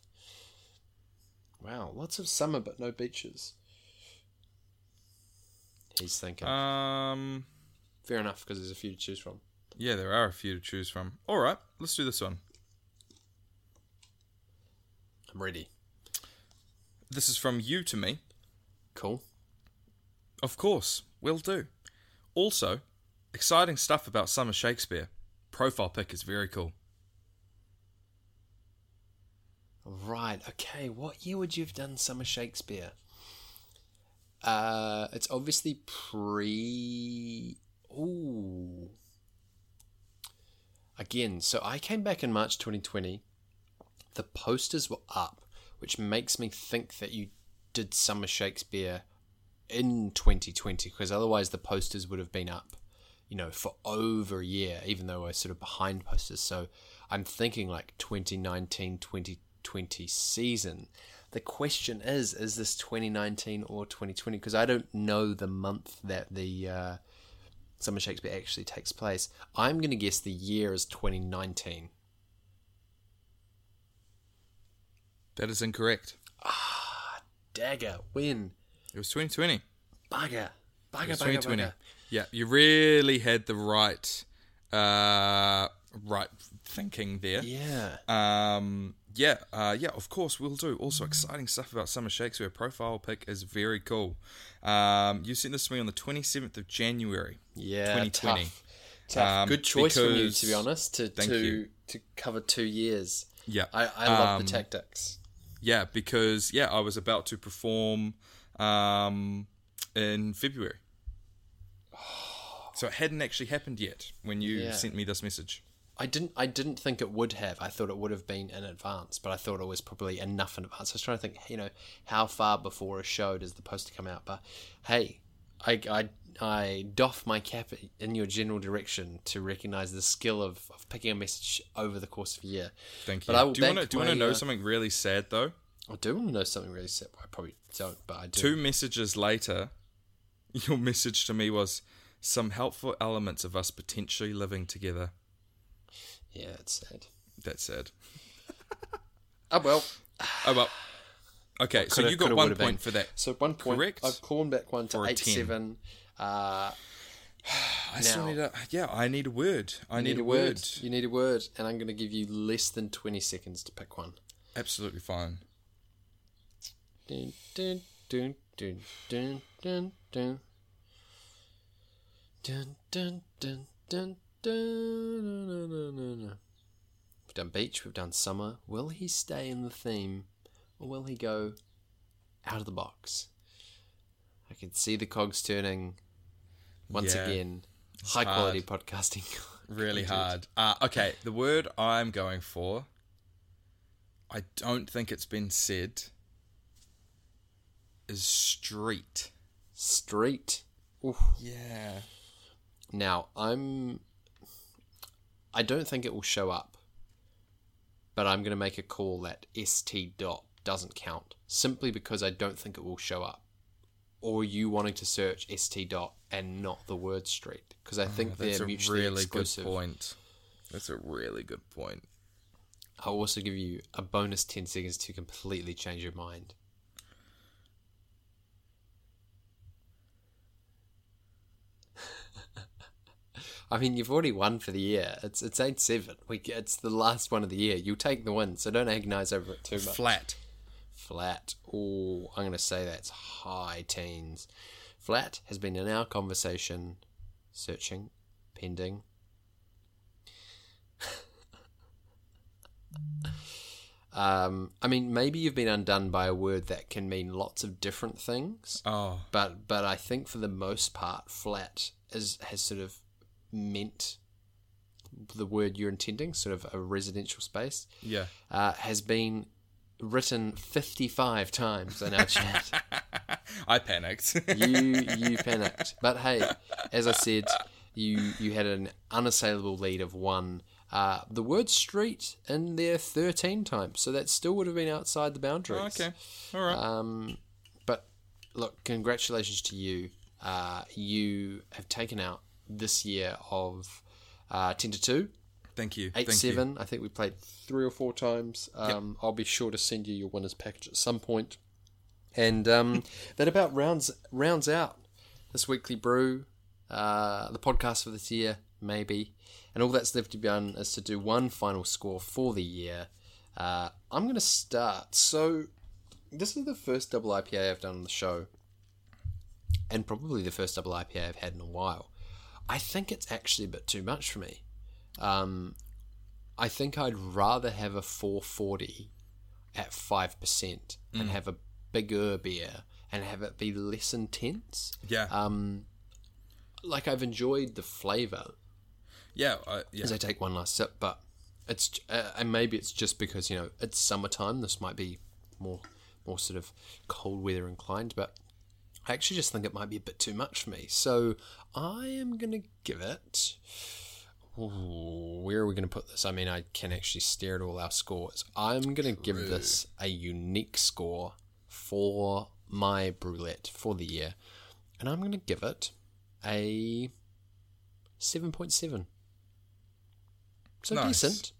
Wow, lots of summer but no beaches. He's thinking. Um. Fair enough, because there's a few to choose from. Yeah, there are a few to choose from. All right, let's do this one. I'm ready. This is from you to me. Cool. Of course, will do. Also, exciting stuff about Summer Shakespeare. Profile pic is very cool. Right. Okay. What year would you have done Summer Shakespeare? Uh, it's obviously pre. Ooh. Again, so I came back in March 2020. The posters were up, which makes me think that you did Summer Shakespeare in 2020, because otherwise the posters would have been up, you know, for over a year, even though we're sort of behind posters. So I'm thinking like 2019, 2020 season. The question is, is this 2019 or 2020? Because I don't know the month that the uh, Summer Shakespeare actually takes place. I'm going to guess the year is 2019. That is incorrect. Ah, dagger, win. It was 2020. Bugger. Bugger, It was 2020. bugger. Yeah, you really had the right, uh, right thinking there. Yeah. Um, yeah, uh, yeah, of course, we'll do. Also, exciting stuff about Summer Shakespeare. Profile pic is very cool. Um, you sent this to me on the 27th of January. Yeah, 2020. Tough. Tough. Um, Good choice from you, to be honest, to to you. to cover two years. Yeah. I, I love Um, the tactics. Yeah, because yeah, I was about to perform um, in February, so it hadn't actually happened yet when you Yeah. sent me this message. I didn't I didn't think it would have. I thought it would have been in advance, but I thought it was probably enough in advance. I was trying to think, you know, how far before a show does the poster come out? But hey, I I, I doff my cap in your general direction to recognise the skill of, of picking a message over the course of a year. Thank you. But I will do you want to bank do you want to my, know uh, something really sad though? I do want to know something really sad. I probably don't, but I do. Two messages later, your message to me was some helpful elements of us potentially living together. Yeah, it's sad. That's sad. Oh well. Oh well. Okay, so you got one point for that. So one point. Correct. I've clawed back one to eight seven. Uh, I still need a yeah. I need a word. I you need, a word. You need a word, and I'm going to give you less than twenty seconds to pick one. Absolutely fine. Dun, dun, dun, dun, dun, dun, dun. Dun, dun, dun, dun, dun, dun, dun, dun, dun. We've done beach, we've done summer. Will he stay in the theme, or will he go out of the box? I can see the cogs turning once Yeah, again. High hard. quality podcasting. really hard. Uh, okay, the word I'm going for. I don't think it's been said. Is street. Street. Oof. Yeah. Now, I'm. I don't think it will show up, but I'm going to make a call that st dot doesn't count simply because I don't think it will show up. Or you wanting to search st dot and not the word street because I oh, think That's they're a mutually really exclusive. good point. That's a really good point. I'll also give you a bonus 10 seconds to completely change your mind. I mean, you've already won for the year. It's it's eight seven. We it's the last one of the year. You'll take the win, so don't agonize over it too much. Flat. Flat. Oh, I'm going to say that's high teens. Flat has been in our conversation, searching, pending. um, I mean, maybe you've been undone by a word that can mean lots of different things, Oh, but but I think for the most part, flat is has sort of meant the word you're intending, sort of a residential space yeah. uh, has been written 55 times in our chat. I panicked. you you panicked. But hey, as I said, you you had an unassailable lead of one. Uh, the word street in there 13 times, so that still would have been outside the boundaries. okay. All right. Um, but look, congratulations to you. Uh, you have taken out this year of uh, 10 to 2. Thank you. eight Thank seven. I think we played three or four times. Um, I'll be sure to send you your winners package at some point. And um, that about rounds rounds out this weekly brew, uh, the podcast for this year, maybe. And all that's left to be done is to do one final score for the year. Uh, I'm going to start. So this is the first double IPA I've done on the show, and probably the first double IPA I've had in a while. I think it's actually a bit too much for me. Um, I think I'd rather have a 440 at 5% and have a bigger beer and have it be less intense. Yeah. Um, like I've enjoyed the flavour yeah. I yeah. as I take one last sip, but it's uh, and maybe it's just because you know it's summertime. This might be more more sort of cold weather inclined, but I actually just think it might be a bit too much for me. So I am gonna give it. Where are we going to put this? I mean, I can actually stare at all our scores. I'm going to give this a unique score for my brew-lette for the year, and I'm going to give it a seven point seven. So Nice. decent.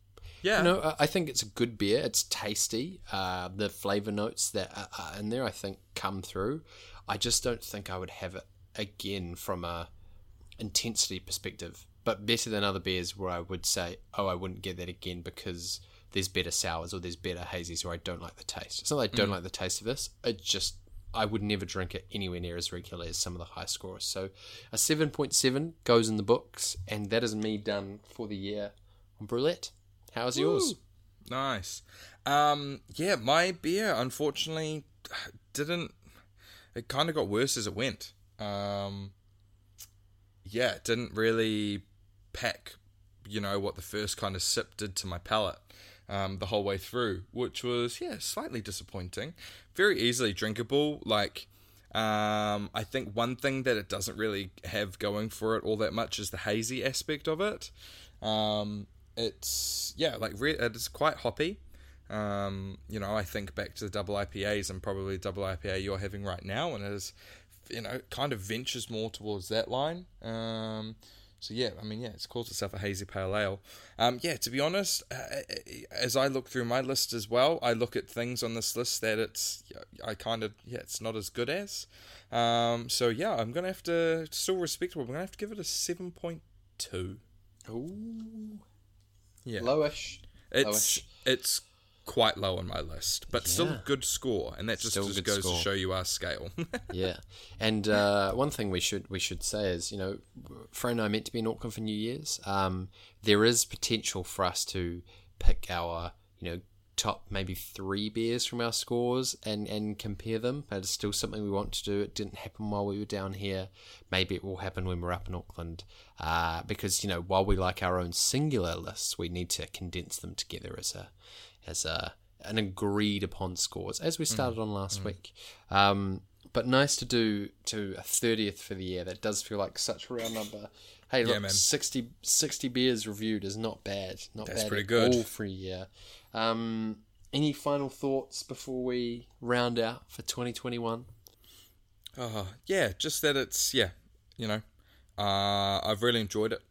yeah. You know, I- think it's a good beer. It's tasty. Uh, the flavor notes that are- are in there, I think, come through. I just don't think I would have it again from a intensity perspective. But better than other beers where I would say, oh, I wouldn't get that again because there's better sours or there's better hazies or I don't like the taste. It's not that I don't like the taste of this. It just I would never drink it anywhere near as regularly as some of the high scores. So a seven point seven goes in the books, and that is me done for the year on Brew-lette. How's yours? Nice. Um, yeah, my beer unfortunately didn't. It kind of got worse as it went. Um, yeah, it didn't really pack, you know, what the first kind of sip did to my palate um, the whole way through, which was yeah slightly disappointing. Very easily drinkable. Like, um, I think one thing that it doesn't really have going for it all that much is the hazy aspect of it. Um, it's yeah, like re- it's quite hoppy. Um, you know, I think back to the double IPAs and probably double IPA you're having right now, and it is, you know, kind of ventures more towards that line. So yeah, I mean, yeah, it's called itself a hazy pale ale. Um, yeah, to be honest, uh, as I look through my list as well, I look at things on this list that it's, I kind of, yeah, it's not as good as. Um, so yeah, I'm gonna have to still respectable. I'm gonna have to give it a seven point two. Ooh, Yeah, lowish. it's lowish. it's quite low on my list, but still a good score, and that just, just goes score. to show you our scale. yeah, and uh, one thing we should we should say is you know, Fran and I meant to be in Auckland for New Year's. Um, there is potential for us to pick our you know top maybe three beers from our scores and and compare them. But it's still something we want to do. It didn't happen while we were down here. Maybe it will happen when we're up in Auckland. Uh, because you know, while we like our own singular lists, we need to condense them together as a as a an agreed upon scores as we started on last week. Um, but nice to do to a thirtieth for the year. That does feel like such a round number. Hey, look, man. 60, 60 beers reviewed is not bad. Not That's bad pretty good. all for a year. Um, any final thoughts before we round out for 2021? Uh, yeah, just that it's yeah, you know, uh, I've really enjoyed it.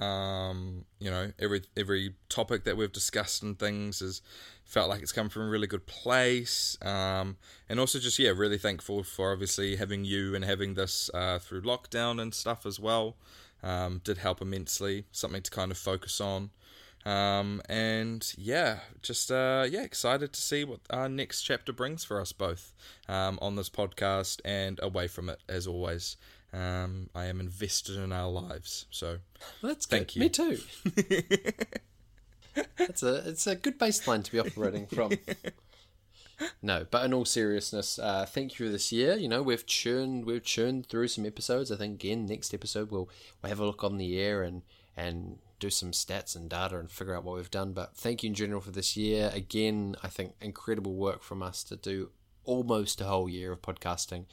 Um, you know, every every topic that we've discussed and things has felt like it's come from a really good place. Um, and also just yeah, really thankful for obviously having you and having this uh, through lockdown and stuff as well. Um, did help immensely. Something to kind of focus on. Um, and yeah, just uh, yeah, excited to see what our next chapter brings for us both um, on this podcast and away from it. As always, um, I am invested in our lives. So Well, that's Thank good. you. Me too. That's a it's a good baseline to be operating from. No, but in all seriousness, uh, thank you for this year. You know, we've churned we've churned through some episodes. I think again next episode we'll we'll have a look on the air and and do some stats and data and figure out what we've done. But thank you in general for this year. Again, I think incredible work from us to do almost a whole year of podcasting.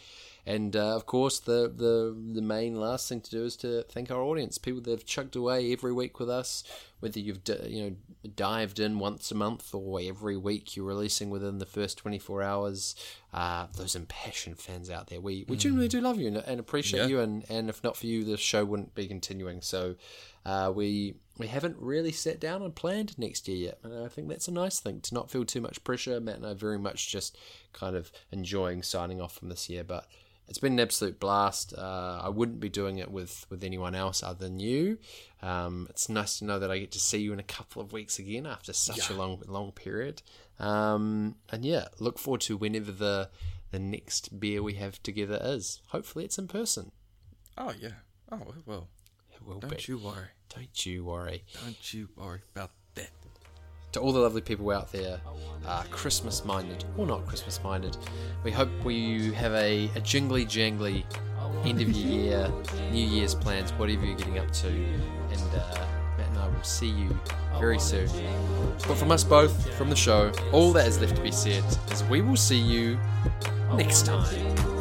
And uh, of course, the, the the main last thing to do is to thank our audience, people that have chugged away every week with us. Whether you've d- you know dived in once a month or every week you're releasing within the first 24 hours, uh, those impassioned fans out there, we we genuinely do love you and, and appreciate Yeah. you. And, and if not for you, the show wouldn't be continuing. So uh, we we haven't really sat down and planned next year yet, and I think that's a nice thing to not feel too much pressure. Matt and I are very much just kind of enjoying signing off from this year, but it's been an absolute blast. Uh, I wouldn't be doing it with, with anyone else other than you. Um, it's nice to know that I get to see you in a couple of weeks again after such a long long period. Um, and yeah, look forward to whenever the the next beer we have together is. Hopefully, it's in person. oh yeah, oh it will. It will Don't be. you worry. Don't you worry. Don't you worry about. To all the lovely people out there, uh, Christmas minded or not Christmas minded, we hope we have a, a jingly jangly end of year, New Year's plans, whatever you're getting up to. And uh, Matt and I will see you very soon. But from us both, from the show, all that is left to be said is we will see you next time.